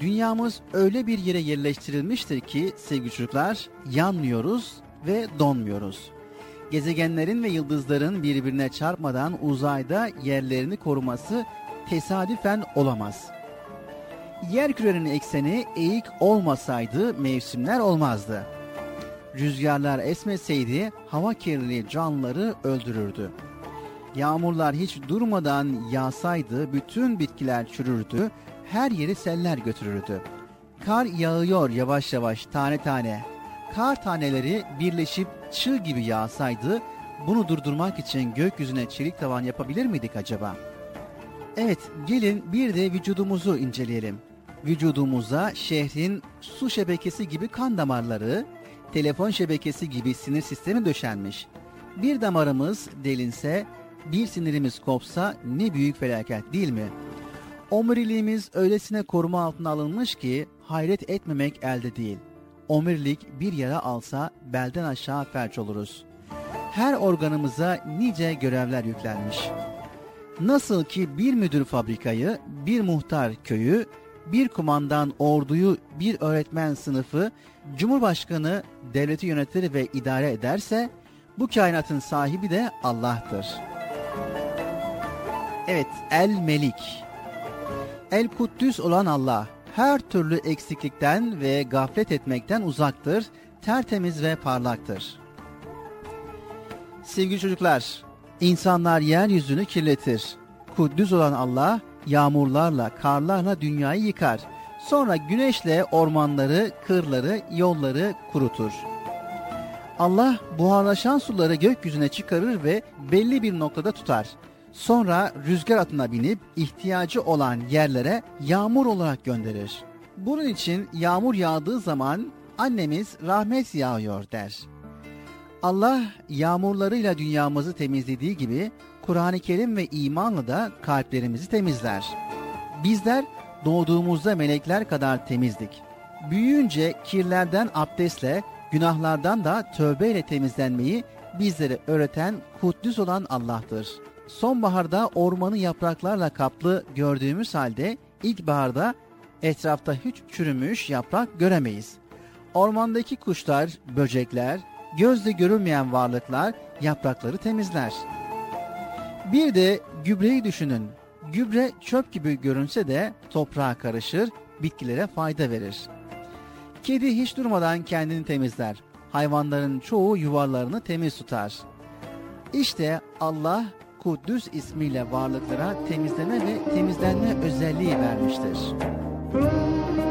Dünyamız öyle bir yere yerleştirilmiştir ki sevgili çocuklar yanmıyoruz ve donmuyoruz. Gezegenlerin ve yıldızların birbirine çarpmadan uzayda yerlerini koruması tesadüfen olamaz. Yer kürenin ekseni eğik olmasaydı mevsimler olmazdı. Rüzgarlar esmeseydi hava kirliliği canlıları öldürürdü. Yağmurlar hiç durmadan yağsaydı bütün bitkiler çürürdü, her yeri seller götürürdü. Kar yağıyor yavaş yavaş tane tane. Kar taneleri birleşip çığ gibi yağsaydı bunu durdurmak için gökyüzüne çelik tavan yapabilir miydik acaba? Evet, gelin bir de vücudumuzu inceleyelim. Vücudumuza şehrin su şebekesi gibi kan damarları, telefon şebekesi gibi sinir sistemi döşenmiş. Bir damarımız delinse, bir sinirimiz kopsa ne büyük felaket değil mi? Omuriliğimiz öylesine koruma altına alınmış ki hayret etmemek elde değil. Omurilik bir yara alsa belden aşağı felç oluruz. Her organımıza nice görevler yüklenmiş. Nasıl ki bir müdür fabrikayı, bir muhtar köyü, bir kumandan orduyu, bir öğretmen sınıfı, cumhurbaşkanı devleti yönetir ve idare ederse, bu kainatın sahibi de Allah'tır. Evet, El Melik. El Kuddüs olan Allah, her türlü eksiklikten ve gaflet etmekten uzaktır, tertemiz ve parlaktır. Sevgili çocuklar, insanlar yeryüzünü kirletir. Kuddüs olan Allah, yağmurlarla, karlarla dünyayı yıkar. Sonra güneşle ormanları, kırları, yolları kurutur. Allah buharlaşan suları gökyüzüne çıkarır ve belli bir noktada tutar. Sonra rüzgar atına binip ihtiyacı olan yerlere yağmur olarak gönderir. Bunun için yağmur yağdığı zaman annemiz rahmet yağıyor der. Allah yağmurlarıyla dünyamızı temizlediği gibi Kur'an-ı Kerim ve imanla da kalplerimizi temizler. Bizler doğduğumuzda melekler kadar temizdik. Büyüyünce kirlerden abdestle, günahlardan da tövbeyle temizlenmeyi bizlere öğreten kuddüs olan Allah'tır. Sonbaharda ormanı yapraklarla kaplı gördüğümüz halde ilkbaharda etrafta hiç çürümüş yaprak göremeyiz. Ormandaki kuşlar, böcekler, gözle görülmeyen varlıklar yaprakları temizler. Bir de gübreyi düşünün. Gübre çöp gibi görünse de toprağa karışır, bitkilere fayda verir. Kedi hiç durmadan kendini temizler. hayvanların çoğu yuvalarını temiz tutar. İşte Allah Kuddüs ismiyle varlıklara temizleme ve temizlenme özelliği vermiştir. Yer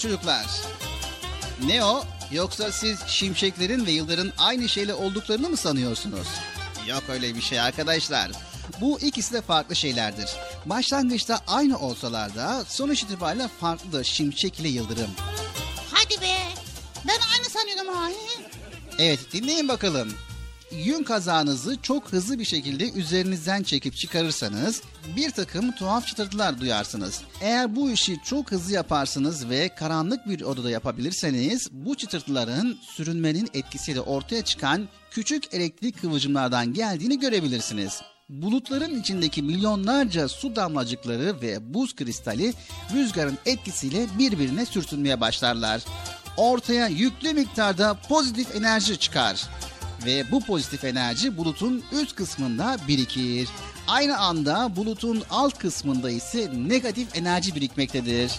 çocuklar. Ne o? Yoksa siz şimşeklerin ve yıldırın aynı şeyle olduklarını mı sanıyorsunuz? Yok öyle bir şey arkadaşlar. Bu ikisi de farklı şeylerdir. Başlangıçta aynı olsalar da sonuç itibariyle farklıdır şimşek ile yıldırım. Hadi be. Ben aynı sanıyordum ha. Evet dinleyin bakalım. Yün kazağınızı çok hızlı bir şekilde üzerinizden çekip çıkarırsanız bir takım tuhaf çıtırtılar duyarsınız. Eğer bu işi çok hızlı yaparsınız ve karanlık bir odada yapabilirseniz bu çıtırtıların sürünmenin etkisiyle ortaya çıkan küçük elektrik kıvılcımlardan geldiğini görebilirsiniz. Bulutların içindeki milyonlarca su damlacıkları ve buz kristali rüzgarın etkisiyle birbirine sürtünmeye başlarlar. Ortaya yüklü miktarda pozitif enerji çıkar ve bu pozitif enerji bulutun üst kısmında birikir. Aynı anda bulutun alt kısmında ise negatif enerji birikmektedir.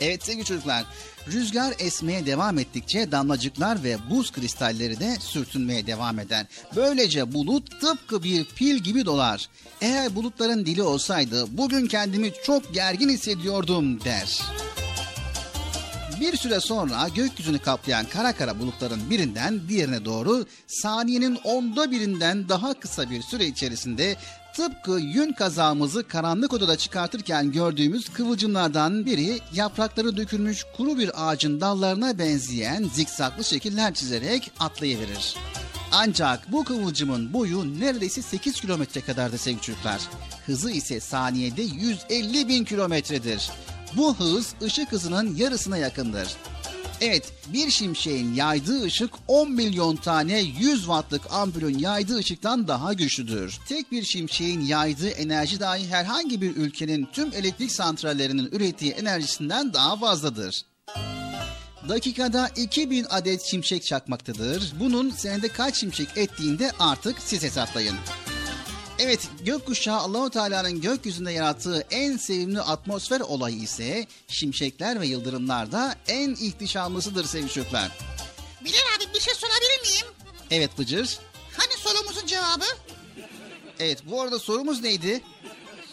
Evet sevgili çocuklar, rüzgar esmeye devam ettikçe damlacıklar ve buz kristalleri de sürtünmeye devam eder. Böylece bulut tıpkı bir pil gibi dolar. Eğer bulutların dili olsaydı bugün kendimi çok gergin hissediyordum der. Bir süre sonra gökyüzünü kaplayan kara kara bulutların birinden diğerine doğru saniyenin onda birinden daha kısa bir süre içerisinde tıpkı yün kazağımızı karanlık odada çıkartırken gördüğümüz kıvılcımlardan biri yaprakları dökülmüş kuru bir ağacın dallarına benzeyen zikzaklı şekiller çizerek atlayıverir. Ancak bu kıvılcımın boyu neredeyse 8 kilometre kadardır sevgili çocuklar. Hızı ise saniyede 150 bin kilometredir. Bu hız ışık hızının yarısına yakındır. Evet, bir şimşeğin yaydığı ışık 10 milyon tane 100 wattlık ampulün yaydığı ışıktan daha güçlüdür. Tek bir şimşeğin yaydığı enerji dahi herhangi bir ülkenin tüm elektrik santrallerinin ürettiği enerjisinden daha fazladır. Dakikada 2000 adet şimşek çakmaktadır. Bunun senede kaç şimşek ettiğinde artık siz hesaplayın. Evet, gökkuşağı Allahu Teala'nın gökyüzünde yarattığı en sevimli atmosfer olayı ise şimşekler ve yıldırımlarda en ihtişamlısıdır sevgili çocuklar. Bilal abi bir şey sorabilir miyim? Evet Bıcır. Hani sorumuzun cevabı? Evet, bu arada sorumuz neydi?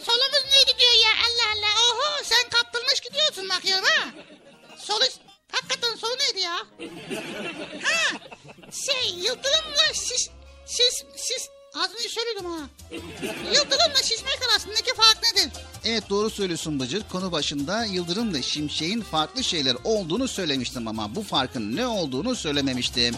Solumuz neydi diyor ya Allah Allah. Oho sen kaptırmış gidiyorsun bakıyorum ha. Solu... Hakikaten solu neydi ya? Ha şey yıldırımla şiş... Şiş... Şiş... Az önce söyledim ha. Yıldırımla şişmek arasındaki fark nedir? Evet doğru söylüyorsun Bıcır. Konu başında yıldırımla şimşeğin farklı şeyler olduğunu söylemiştim ama bu farkın ne olduğunu söylememiştim.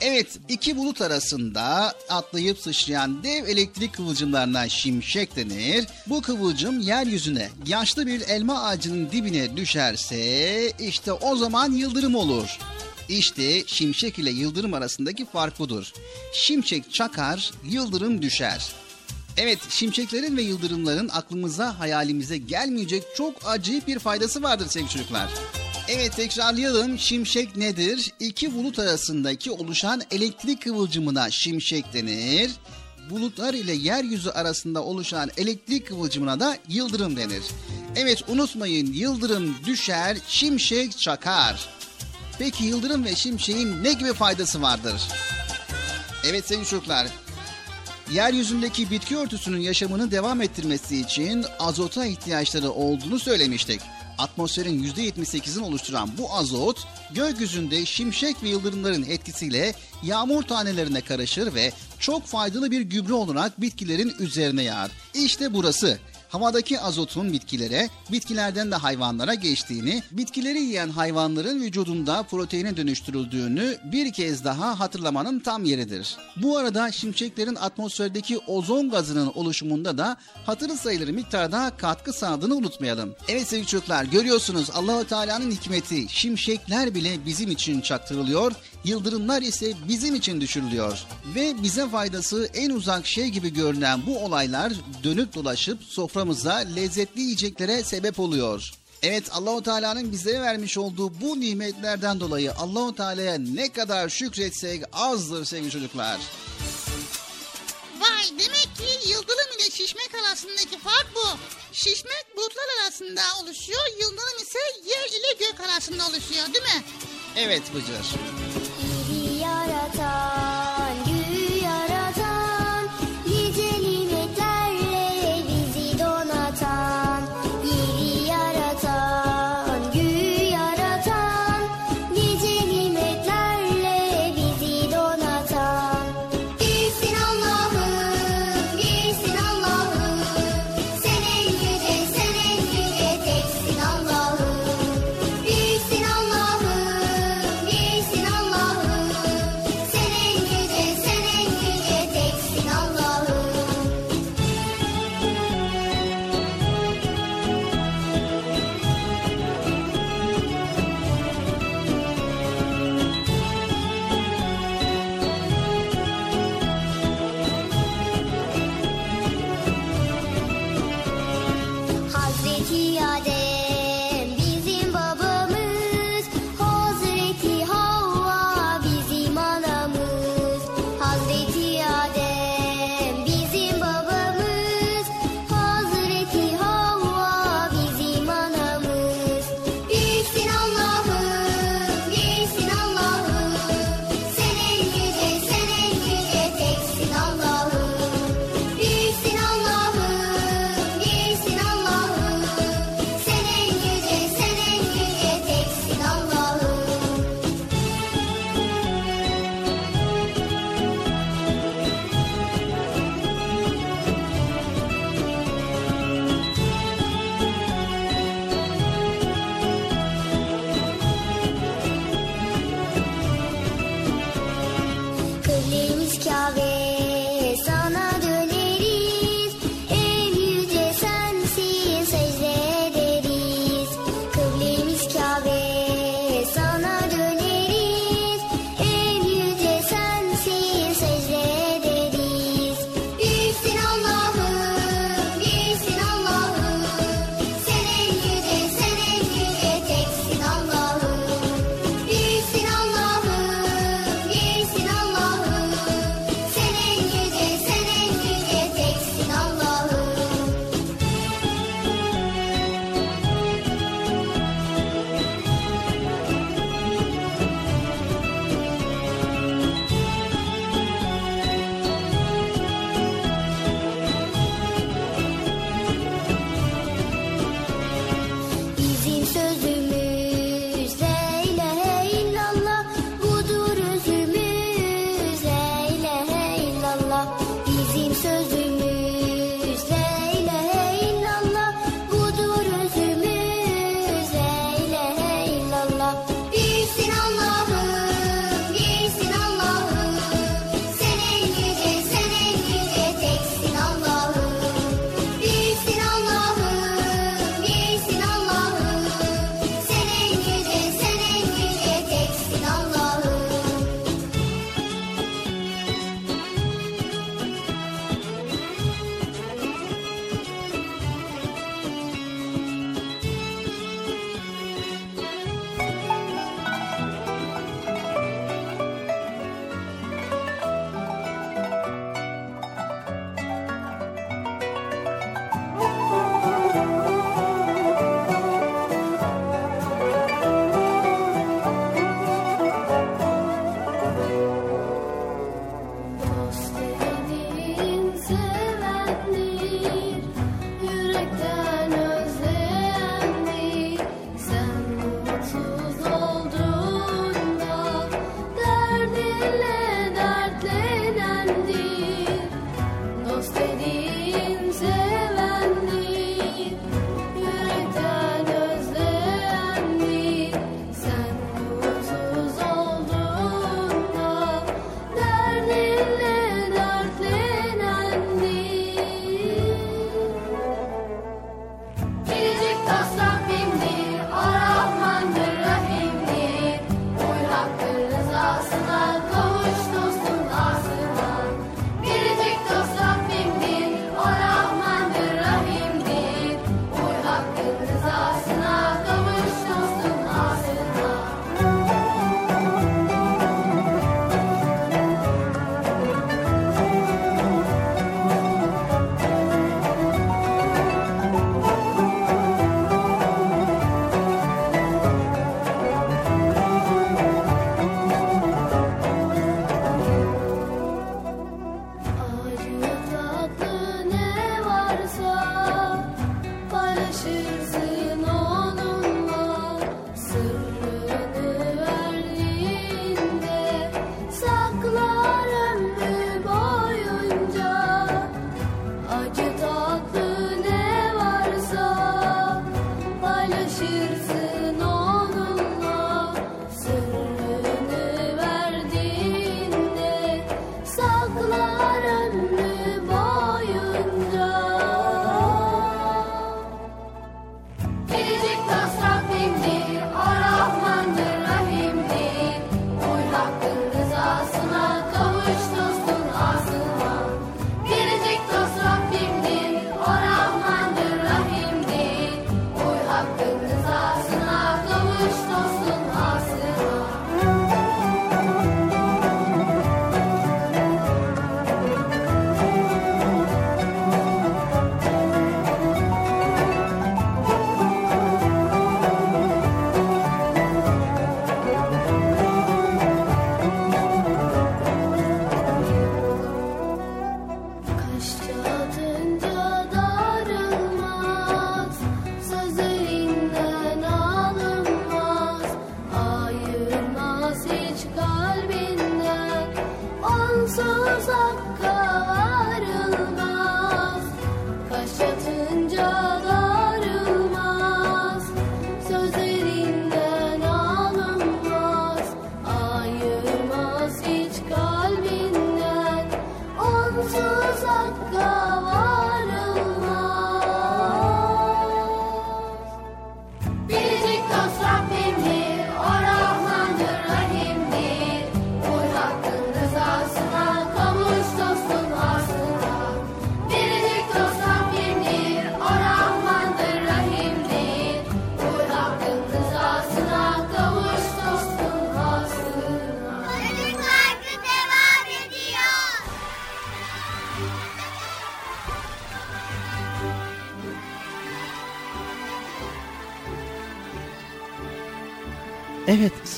Evet iki bulut arasında atlayıp sıçrayan dev elektrik kıvılcımlarına şimşek denir. Bu kıvılcım yeryüzüne yaşlı bir elma ağacının dibine düşerse işte o zaman yıldırım olur. İşte şimşek ile yıldırım arasındaki fark budur. Şimşek çakar, yıldırım düşer. Evet, şimşeklerin ve yıldırımların aklımıza, hayalimize gelmeyecek çok acayip bir faydası vardır sevgili çocuklar. Evet tekrarlayalım. Şimşek nedir? İki bulut arasındaki oluşan elektrik kıvılcımına şimşek denir. Bulutlar ile yeryüzü arasında oluşan elektrik kıvılcımına da yıldırım denir. Evet unutmayın yıldırım düşer, şimşek çakar. Peki yıldırım ve şimşeğin ne gibi faydası vardır? Evet sevgili çocuklar, yeryüzündeki bitki örtüsünün yaşamını devam ettirmesi için azota ihtiyaçları olduğunu söylemiştik. Atmosferin %78'ini oluşturan bu azot gökyüzünde şimşek ve yıldırımların etkisiyle yağmur tanelerine karışır ve çok faydalı bir gübre olarak bitkilerin üzerine yağar. İşte burası havadaki azotun bitkilere, bitkilerden de hayvanlara geçtiğini, bitkileri yiyen hayvanların vücudunda proteine dönüştürüldüğünü bir kez daha hatırlamanın tam yeridir. Bu arada şimşeklerin atmosferdeki ozon gazının oluşumunda da hatırı sayılır miktarda katkı sağladığını unutmayalım. Evet sevgili çocuklar görüyorsunuz Allahu Teala'nın hikmeti şimşekler bile bizim için çaktırılıyor, yıldırımlar ise bizim için düşürülüyor. Ve bize faydası en uzak şey gibi görünen bu olaylar dönüp dolaşıp soframıza lezzetli yiyeceklere sebep oluyor. Evet Allahu Teala'nın bizlere vermiş olduğu bu nimetlerden dolayı Allahu Teala'ya ne kadar şükretsek azdır sevgili çocuklar. Vay demek ki yıldırım ile şişmek arasındaki fark bu. Şişmek bulutlar arasında oluşuyor, yıldırım ise yer ile gök arasında oluşuyor değil mi? Evet Bıcır.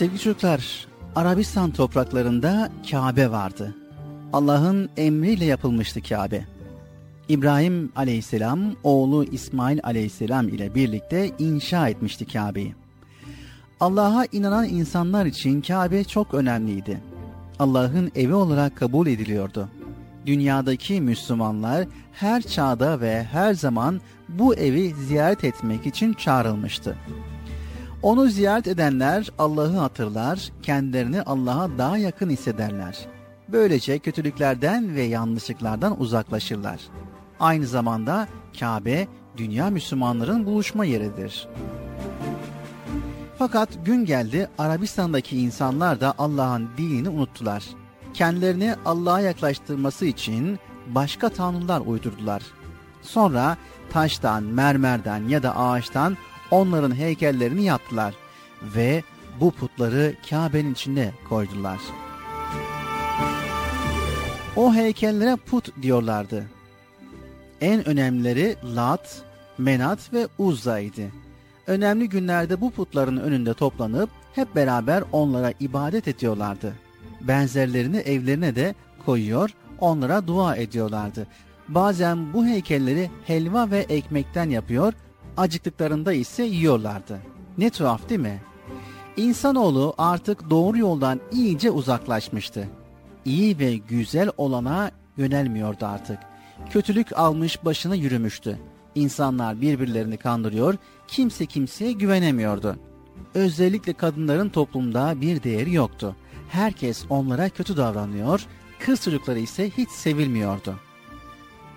Sevgili çocuklar, Arabistan topraklarında Kabe vardı. Allah'ın emriyle yapılmıştı Kabe. İbrahim aleyhisselam oğlu İsmail aleyhisselam ile birlikte inşa etmişti Kabe'yi. Allah'a inanan insanlar için Kabe çok önemliydi. Allah'ın evi olarak kabul ediliyordu. Dünyadaki Müslümanlar her çağda ve her zaman bu evi ziyaret etmek için çağrılmıştı. Onu ziyaret edenler Allah'ı hatırlar, kendilerini Allah'a daha yakın hissederler. Böylece kötülüklerden ve yanlışlıklardan uzaklaşırlar. Aynı zamanda Kabe, dünya Müslümanların buluşma yeridir. Fakat gün geldi Arabistan'daki insanlar da Allah'ın dinini unuttular. Kendilerini Allah'a yaklaştırması için başka tanrılar uydurdular. Sonra taştan, mermerden ya da ağaçtan onların heykellerini yaptılar ve bu putları Kabe'nin içine koydular. O heykellere put diyorlardı. En önemlileri Lat, Menat ve Uzza idi. Önemli günlerde bu putların önünde toplanıp hep beraber onlara ibadet ediyorlardı. Benzerlerini evlerine de koyuyor, onlara dua ediyorlardı. Bazen bu heykelleri helva ve ekmekten yapıyor, acıktıklarında ise yiyorlardı. Ne tuhaf değil mi? İnsanoğlu artık doğru yoldan iyice uzaklaşmıştı. İyi ve güzel olana yönelmiyordu artık. Kötülük almış başına yürümüştü. İnsanlar birbirlerini kandırıyor, kimse kimseye güvenemiyordu. Özellikle kadınların toplumda bir değeri yoktu. Herkes onlara kötü davranıyor, kız çocukları ise hiç sevilmiyordu.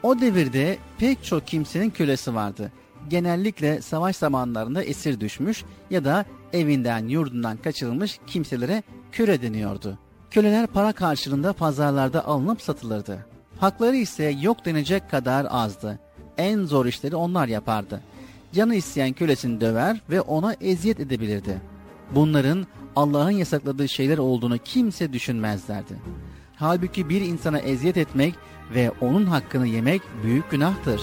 O devirde pek çok kimsenin kölesi vardı. Genellikle savaş zamanlarında esir düşmüş ya da evinden yurdundan kaçırılmış kimselere köle deniyordu. Köleler para karşılığında pazarlarda alınıp satılırdı. Hakları ise yok denecek kadar azdı. En zor işleri onlar yapardı. Canı isteyen kölesini döver ve ona eziyet edebilirdi. Bunların Allah'ın yasakladığı şeyler olduğunu kimse düşünmezlerdi. Halbuki bir insana eziyet etmek ve onun hakkını yemek büyük günahtır.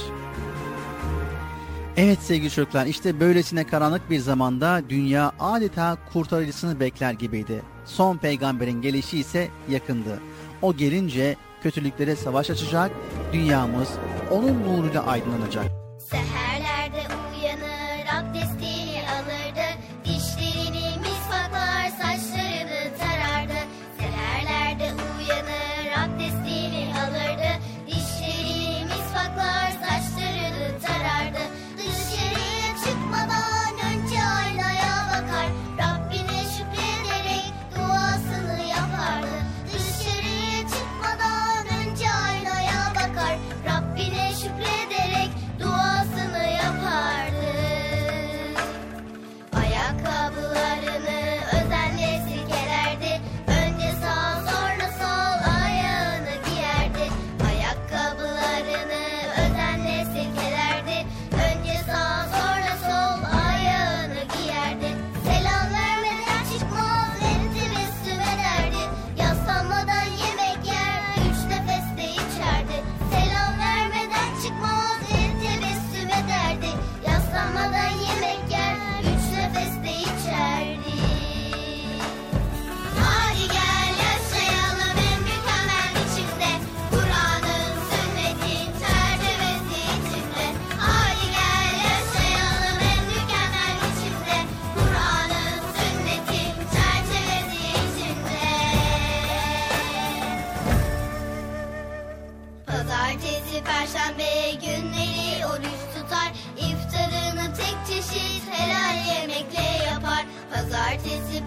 Evet sevgili çocuklar işte böylesine karanlık bir zamanda dünya adeta kurtarıcısını bekler gibiydi. Son peygamberin gelişi ise yakındı. O gelince kötülüklere savaş açacak, dünyamız onun nuruyla aydınlanacak. Seherlerde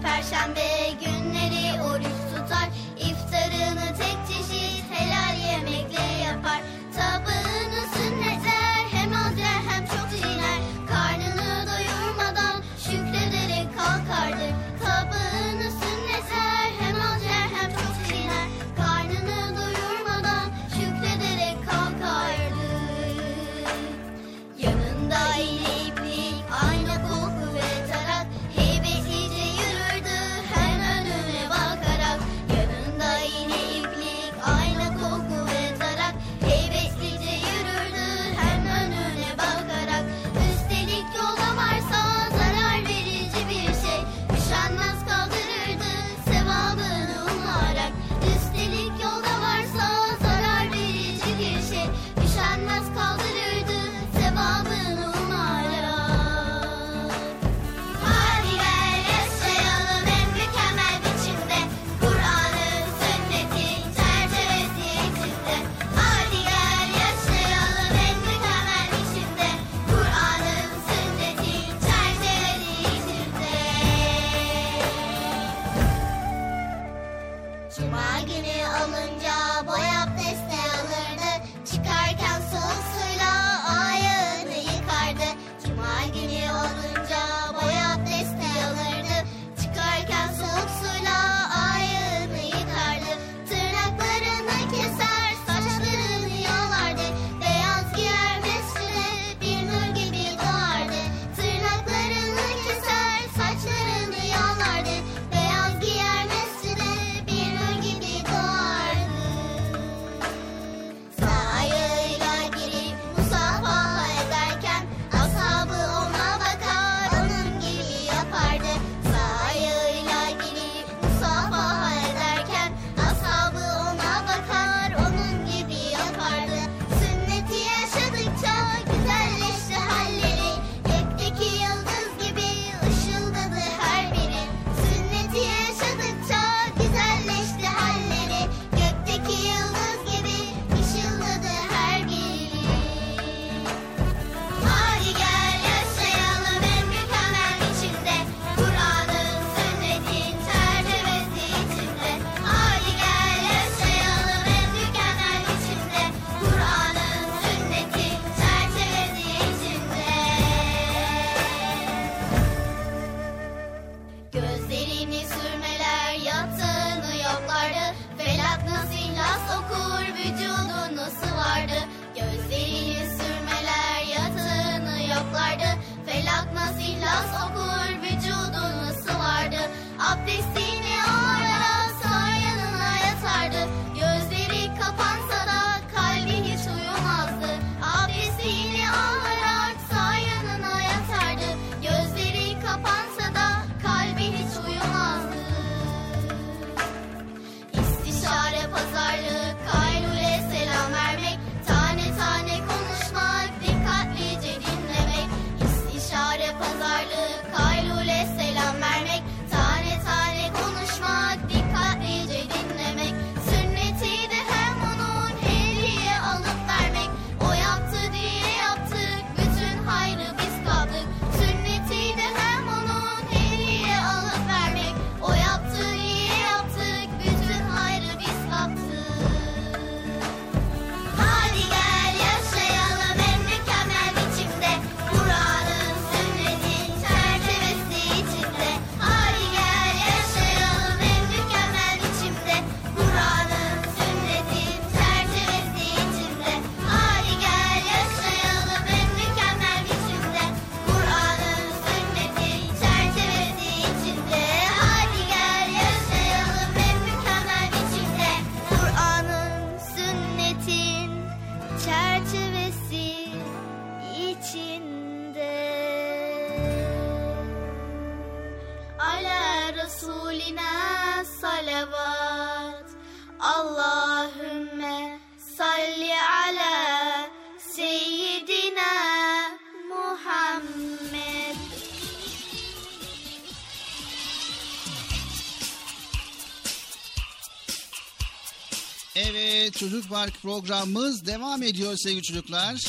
perşembe Çocuk Park programımız devam ediyor sevgili çocuklar.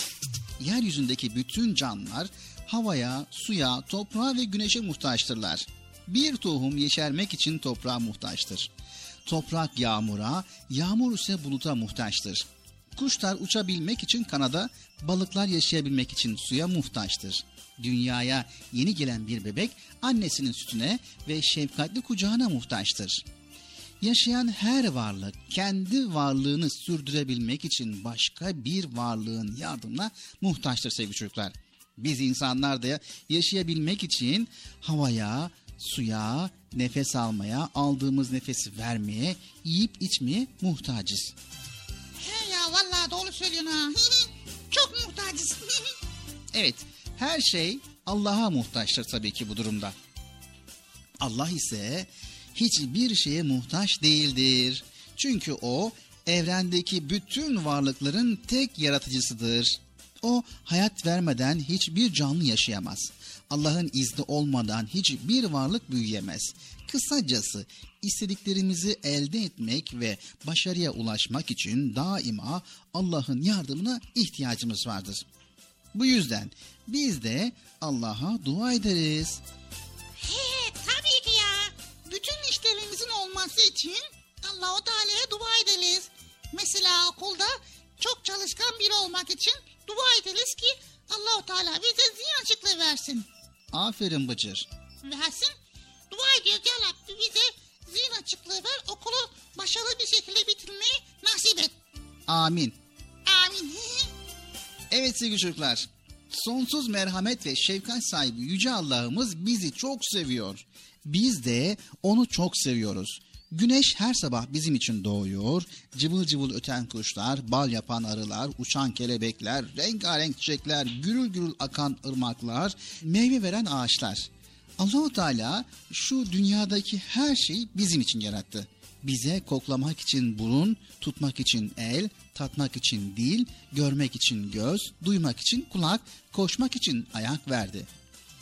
Yeryüzündeki bütün canlılar havaya, suya, toprağa ve güneşe muhtaçtırlar. Bir tohum yeşermek için toprağa muhtaçtır. Toprak yağmura, yağmur ise buluta muhtaçtır. Kuşlar uçabilmek için kanada, balıklar yaşayabilmek için suya muhtaçtır. Dünyaya yeni gelen bir bebek annesinin sütüne ve şefkatli kucağına muhtaçtır. Yaşayan her varlık kendi varlığını sürdürebilmek için başka bir varlığın yardımına muhtaçtır sevgili çocuklar. Biz insanlar da yaşayabilmek için havaya, suya, nefes almaya, aldığımız nefesi vermeye, yiyip içmeye muhtacız. He ya vallahi doğru söylüyorsun ha. Çok muhtacız. Evet, her şey Allah'a muhtaçtır tabii ki bu durumda. Allah ise hiçbir şeye muhtaç değildir. Çünkü o evrendeki bütün varlıkların tek yaratıcısıdır. O hayat vermeden hiçbir canlı yaşayamaz. Allah'ın izni olmadan hiçbir varlık büyüyemez. Kısacası istediklerimizi elde etmek ve başarıya ulaşmak için daima Allah'ın yardımına ihtiyacımız vardır. Bu yüzden biz de Allah'a dua ederiz. He tabii ki. Bütün işlerimizin olması için Allahu Teala'ya dua ederiz. Mesela okulda çok çalışkan biri olmak için dua ederiz ki Allahu Teala bize zihin açıklığı versin. Aferin Bıcır. Versin. Dua ediyoruz ya Rabbi bize zihin açıklığı ver. Okulu başarılı bir şekilde bitirmeyi nasip et. Amin. Amin. Evet sevgili çocuklar. Sonsuz merhamet ve şefkat sahibi Yüce Allah'ımız bizi çok seviyor. Biz de onu çok seviyoruz. Güneş her sabah bizim için doğuyor. Cıvıl cıvıl öten kuşlar, bal yapan arılar, uçan kelebekler, rengarenk çiçekler, gürül gürül akan ırmaklar, meyve veren ağaçlar. Allahu Teala şu dünyadaki her şeyi bizim için yarattı. Bize koklamak için burun, tutmak için el, tatmak için dil, görmek için göz, duymak için kulak, koşmak için ayak verdi.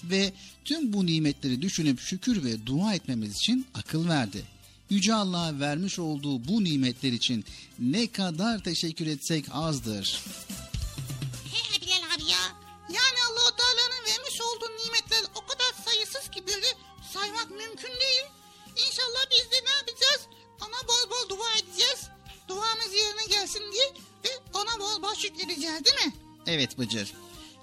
Ve tüm bu nimetleri düşünüp şükür ve dua etmemiz için akıl verdi. Yüce Allah'a vermiş olduğu bu nimetler için ne kadar teşekkür etsek azdır. He Bilal abi ya. Yani Allahu Teala'nın vermiş olduğu nimetler o kadar sayısız ki böyle saymak mümkün değil. İnşallah biz de ne yapacağız? Ona bol bol dua edeceğiz. Duamız yerine gelsin diye ve ona bol bol şükredeceğiz değil mi? Evet Bıcır.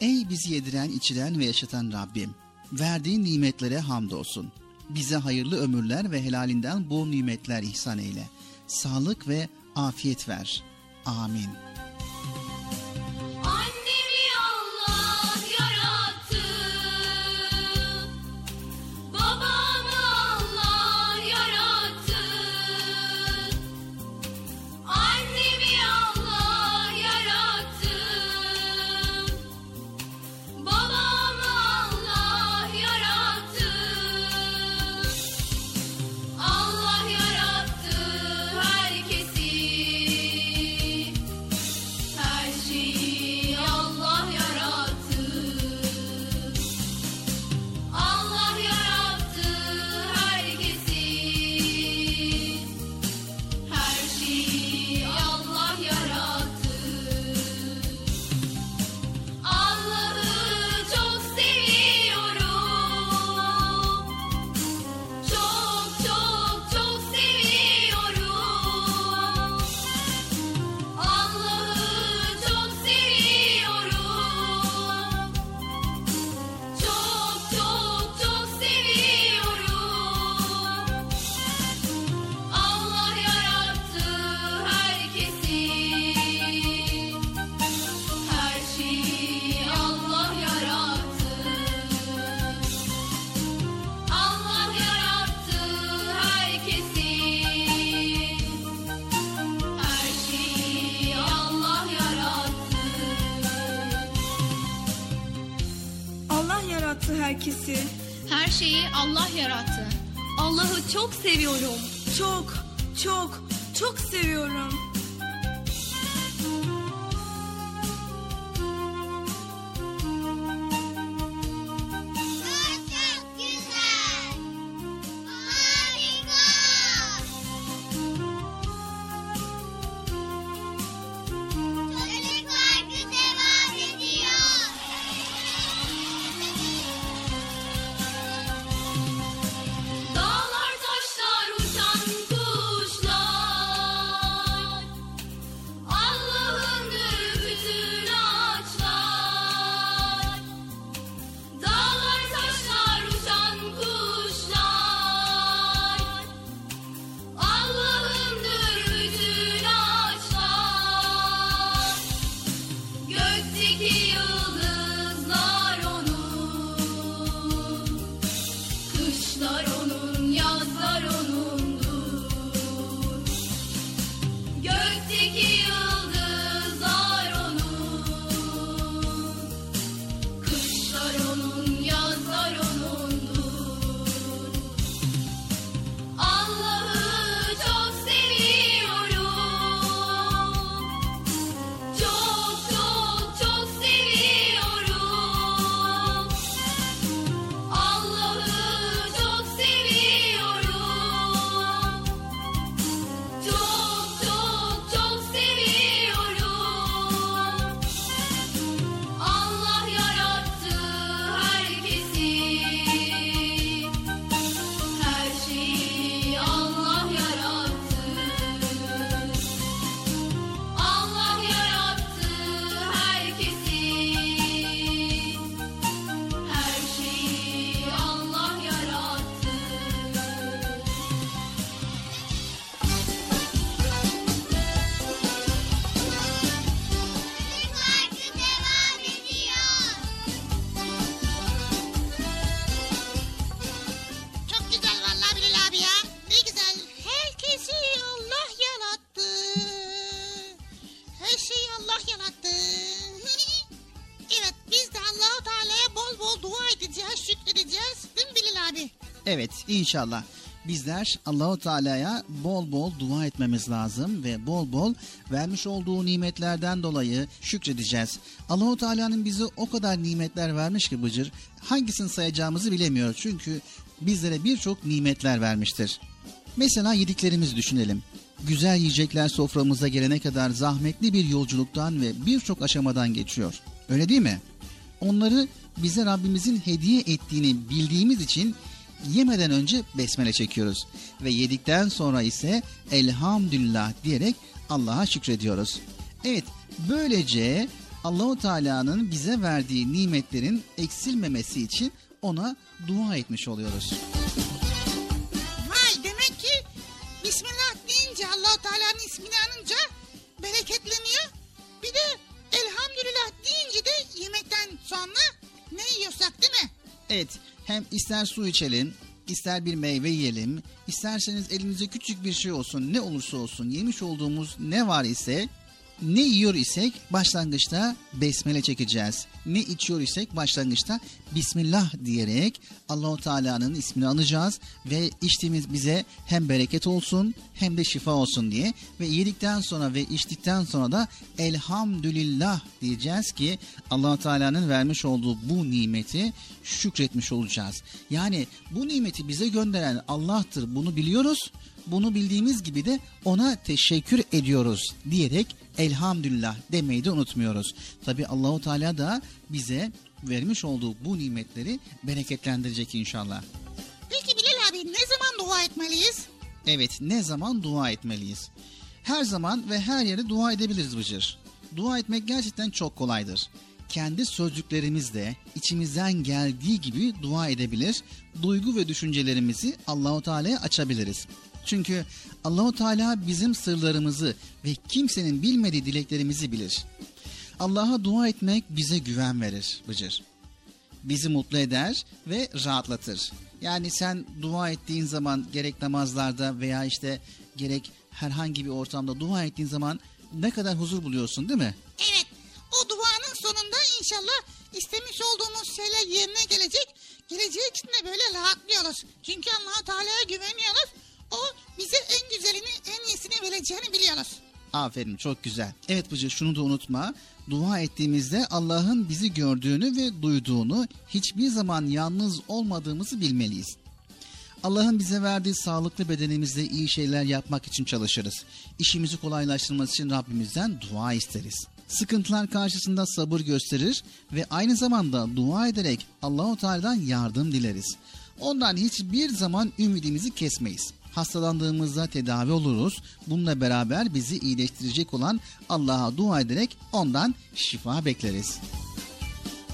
Ey bizi yediren, içiren ve yaşatan Rabbim. Verdiğin nimetlere hamdolsun. Bize hayırlı ömürler ve helalinden bol nimetler ihsan eyle. Sağlık ve afiyet ver. Amin. İnşallah. Bizler Allahu Teala'ya bol bol dua etmemiz lazım ve bol bol vermiş olduğu nimetlerden dolayı şükredeceğiz. Allahu Teala'nın bize o kadar nimetler vermiş ki Bıcır, hangisini sayacağımızı bilemiyoruz. Çünkü bizlere birçok nimetler vermiştir. Mesela yediklerimizi düşünelim. Güzel yiyecekler soframıza gelene kadar zahmetli bir yolculuktan ve birçok aşamadan geçiyor. Öyle değil mi? Onları bize Rabbimizin hediye ettiğini bildiğimiz için yemeden önce besmele çekiyoruz. Ve yedikten sonra ise elhamdülillah diyerek Allah'a şükrediyoruz. Evet böylece Allahu Teala'nın bize verdiği nimetlerin eksilmemesi için ona dua etmiş oluyoruz. Vay demek ki Bismillah deyince allah Teala'nın ismini anınca bereketleniyor. Bir de elhamdülillah deyince de yemekten sonra ne yiyorsak değil mi? Evet hem ister su içelim, ister bir meyve yiyelim, isterseniz elinize küçük bir şey olsun, ne olursa olsun yemiş olduğumuz ne var ise ne yiyor isek başlangıçta besmele çekeceğiz. Ne içiyor isek başlangıçta Bismillah diyerek Allahu Teala'nın ismini anacağız ve içtiğimiz bize hem bereket olsun hem de şifa olsun diye ve yedikten sonra ve içtikten sonra da elhamdülillah diyeceğiz ki Allahu Teala'nın vermiş olduğu bu nimeti şükretmiş olacağız. Yani bu nimeti bize gönderen Allah'tır bunu biliyoruz bunu bildiğimiz gibi de ona teşekkür ediyoruz diyerek elhamdülillah demeyi de unutmuyoruz. Tabi Allahu Teala da bize vermiş olduğu bu nimetleri bereketlendirecek inşallah. Peki Bilal abi ne zaman dua etmeliyiz? Evet ne zaman dua etmeliyiz? Her zaman ve her yere dua edebiliriz Bıcır. Dua etmek gerçekten çok kolaydır. Kendi sözcüklerimizle içimizden geldiği gibi dua edebilir, duygu ve düşüncelerimizi Allahu Teala'ya açabiliriz. Çünkü Allahu Teala bizim sırlarımızı ve kimsenin bilmediği dileklerimizi bilir. Allah'a dua etmek bize güven verir Bıcır. Bizi mutlu eder ve rahatlatır. Yani sen dua ettiğin zaman gerek namazlarda veya işte gerek herhangi bir ortamda dua ettiğin zaman ne kadar huzur buluyorsun değil mi? Evet o duanın sonunda inşallah istemiş olduğumuz şeyler yerine gelecek. Geleceği için de böyle rahatlıyoruz. Çünkü allah Teala'ya güveniyoruz. O bize en güzelini en iyisini vereceğini biliyoruz. Aferin çok güzel. Evet Bıcı şunu da unutma. Dua ettiğimizde Allah'ın bizi gördüğünü ve duyduğunu hiçbir zaman yalnız olmadığımızı bilmeliyiz. Allah'ın bize verdiği sağlıklı bedenimizde iyi şeyler yapmak için çalışırız. İşimizi kolaylaştırması için Rabbimizden dua isteriz. Sıkıntılar karşısında sabır gösterir ve aynı zamanda dua ederek Allahu Teala'dan yardım dileriz. Ondan hiçbir zaman ümidimizi kesmeyiz. Hastalandığımızda tedavi oluruz. Bununla beraber bizi iyileştirecek olan Allah'a dua ederek ondan şifa bekleriz.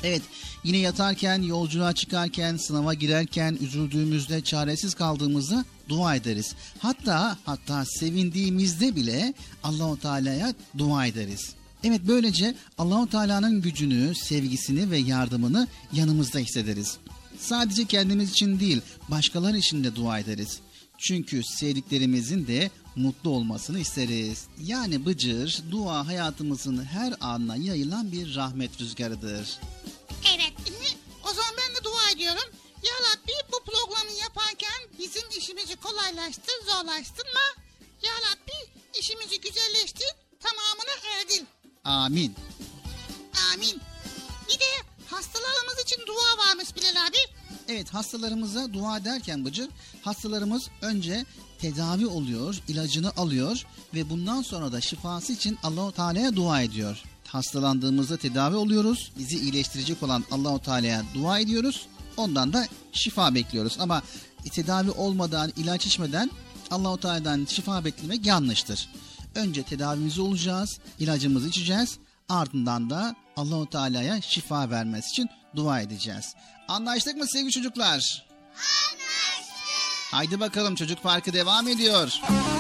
Evet, yine yatarken, yolculuğa çıkarken, sınava girerken, üzüldüğümüzde, çaresiz kaldığımızda dua ederiz. Hatta hatta sevindiğimizde bile Allahu Teala'ya dua ederiz. Evet böylece Allahu Teala'nın gücünü, sevgisini ve yardımını yanımızda hissederiz. Sadece kendimiz için değil, başkaları için de dua ederiz. Çünkü sevdiklerimizin de mutlu olmasını isteriz. Yani Bıcır, dua hayatımızın her anına yayılan bir rahmet rüzgarıdır. Evet o zaman ben de dua ediyorum. Ya Rabbi bu programı yaparken bizim işimizi kolaylaştır, zorlaştırma. Ya Rabbi işimizi güzelleştir, tamamını erdil. Amin. Amin. Bir de hastalarımız için dua varmış Bilal abi. Evet hastalarımıza dua derken Bıcır, hastalarımız önce tedavi oluyor, ilacını alıyor ve bundan sonra da şifası için Allahu Teala'ya dua ediyor. Hastalandığımızda tedavi oluyoruz. Bizi iyileştirecek olan Allahu Teala'ya dua ediyoruz. Ondan da şifa bekliyoruz. Ama tedavi olmadan, ilaç içmeden Allahu Teala'dan şifa beklemek yanlıştır. Önce tedavimizi olacağız, ilacımızı içeceğiz. Ardından da Allahu Teala'ya şifa vermesi için dua edeceğiz. Anlaştık mı sevgili çocuklar? Anlaştık. Haydi bakalım çocuk parkı devam ediyor. Ben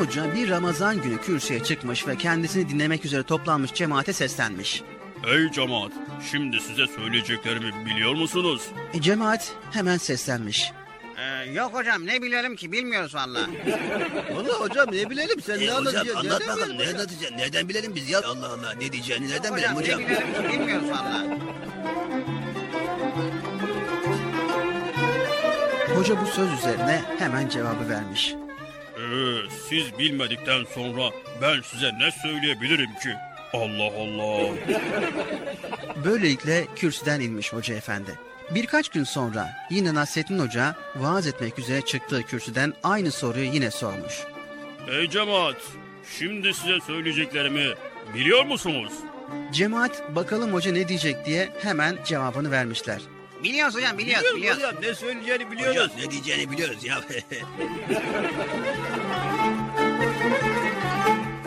Hoca bir Ramazan günü kürsüye çıkmış ve kendisini dinlemek üzere toplanmış cemaate seslenmiş. Ey cemaat, şimdi size söyleyeceklerimi biliyor musunuz? E, cemaat hemen seslenmiş. Ee, yok hocam ne bilelim ki bilmiyoruz valla. Vallahi hocam ne bilelim sen E, ne hocam anlatacaksın? anlat Nereden bakalım ne anlatacaksın? Nereden bilelim biz ya? Allah Allah ne diyeceğini nereden bilelim hocam, hocam? ne bilelim ki bilmiyoruz valla. Hoca bu söz üzerine hemen cevabı vermiş. Ee, siz bilmedikten sonra ben size ne söyleyebilirim ki? Allah Allah. Böylelikle kürsüden inmiş hoca efendi. Birkaç gün sonra yine Nasrettin Hoca vaaz etmek üzere çıktığı kürsüden aynı soruyu yine sormuş. Ey cemaat, şimdi size söyleyeceklerimi biliyor musunuz? Cemaat bakalım hoca ne diyecek diye hemen cevabını vermişler. Biliyoruz hocam biliyoruz biliyoruz. Hocam ne söyleyeceğini biliyoruz. Hocam ne diyeceğini biliyoruz ya.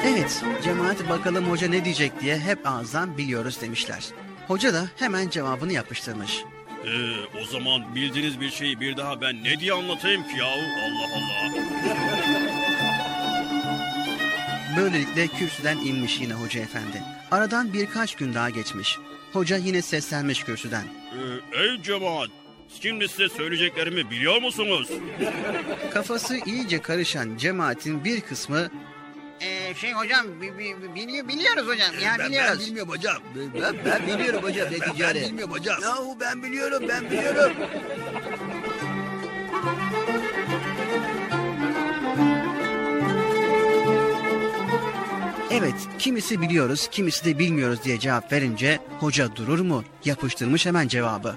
Evet, cemaat bakalım hoca ne diyecek diye hep ağızdan biliyoruz demişler. Hoca da hemen cevabını yapıştırmış. Ee, o zaman bildiğiniz bir şeyi bir daha ben ne diye anlatayım ki yahu? Allah Allah. Böylelikle kürsüden inmiş yine hoca efendi. Aradan birkaç gün daha geçmiş. Hoca yine seslenmiş kürsüden. Ee, ey cemaat, şimdi size söyleyeceklerimi biliyor musunuz? Kafası iyice karışan cemaatin bir kısmı Ee, şey hocam bi- bi- bi- biliyor, biliyoruz hocam ya ben, ben biliyoruz. bilmiyorum hocam. Ben, ben biliyorum hocam ne Ben, ben diyeceğini. bilmiyorum hocam. Yahu ben biliyorum ben biliyorum. Evet kimisi biliyoruz kimisi de bilmiyoruz diye cevap verince hoca durur mu? Yapıştırmış hemen cevabı.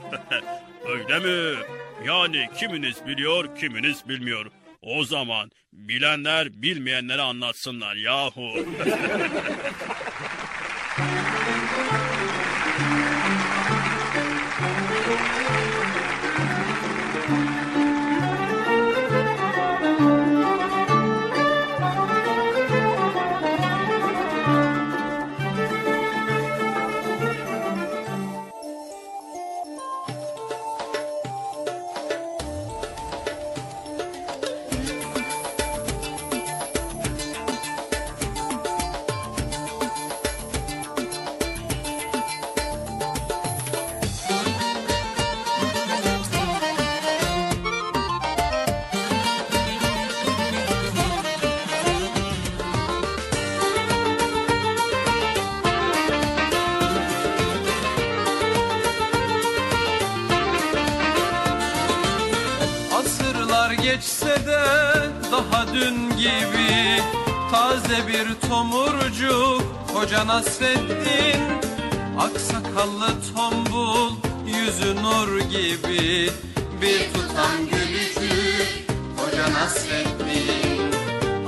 Öyle mi? Yani kiminiz biliyor, kiminiz bilmiyor. O zaman bilenler bilmeyenlere anlatsınlar yahu. Nasreddin Aksakallı tombul Yüzü nur gibi. Bir tutam gülücük Hoca Nasreddin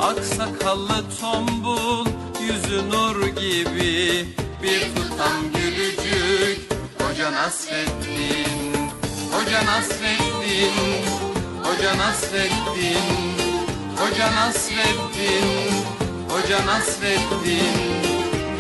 Aksakallı tombul Yüzü nur gibi. Bir tutam gülücük Hoca Nasreddin Hoca Nasreddin Hoca Nasreddin Hoca Nasreddin Hoca Nasreddin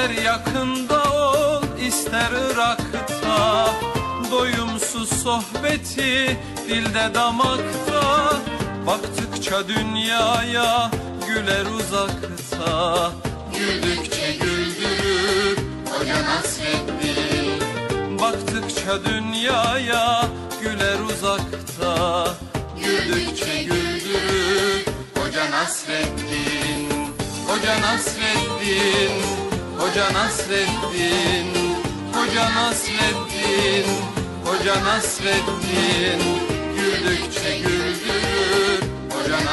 İster yakında ol ister Irak'ta. Doyumsuz sohbeti dilde damakta Baktıkça dünyaya güler uzakta. Güldükçe güldürür Hoca Nasreddin Baktıkça dünyaya güler uzakta. Güldükçe güldürür Hoca Nasreddin Hoca Nasreddin Hoca Nasreddin Hoca Nasreddin Hoca Nasreddin Güldükçe güldürür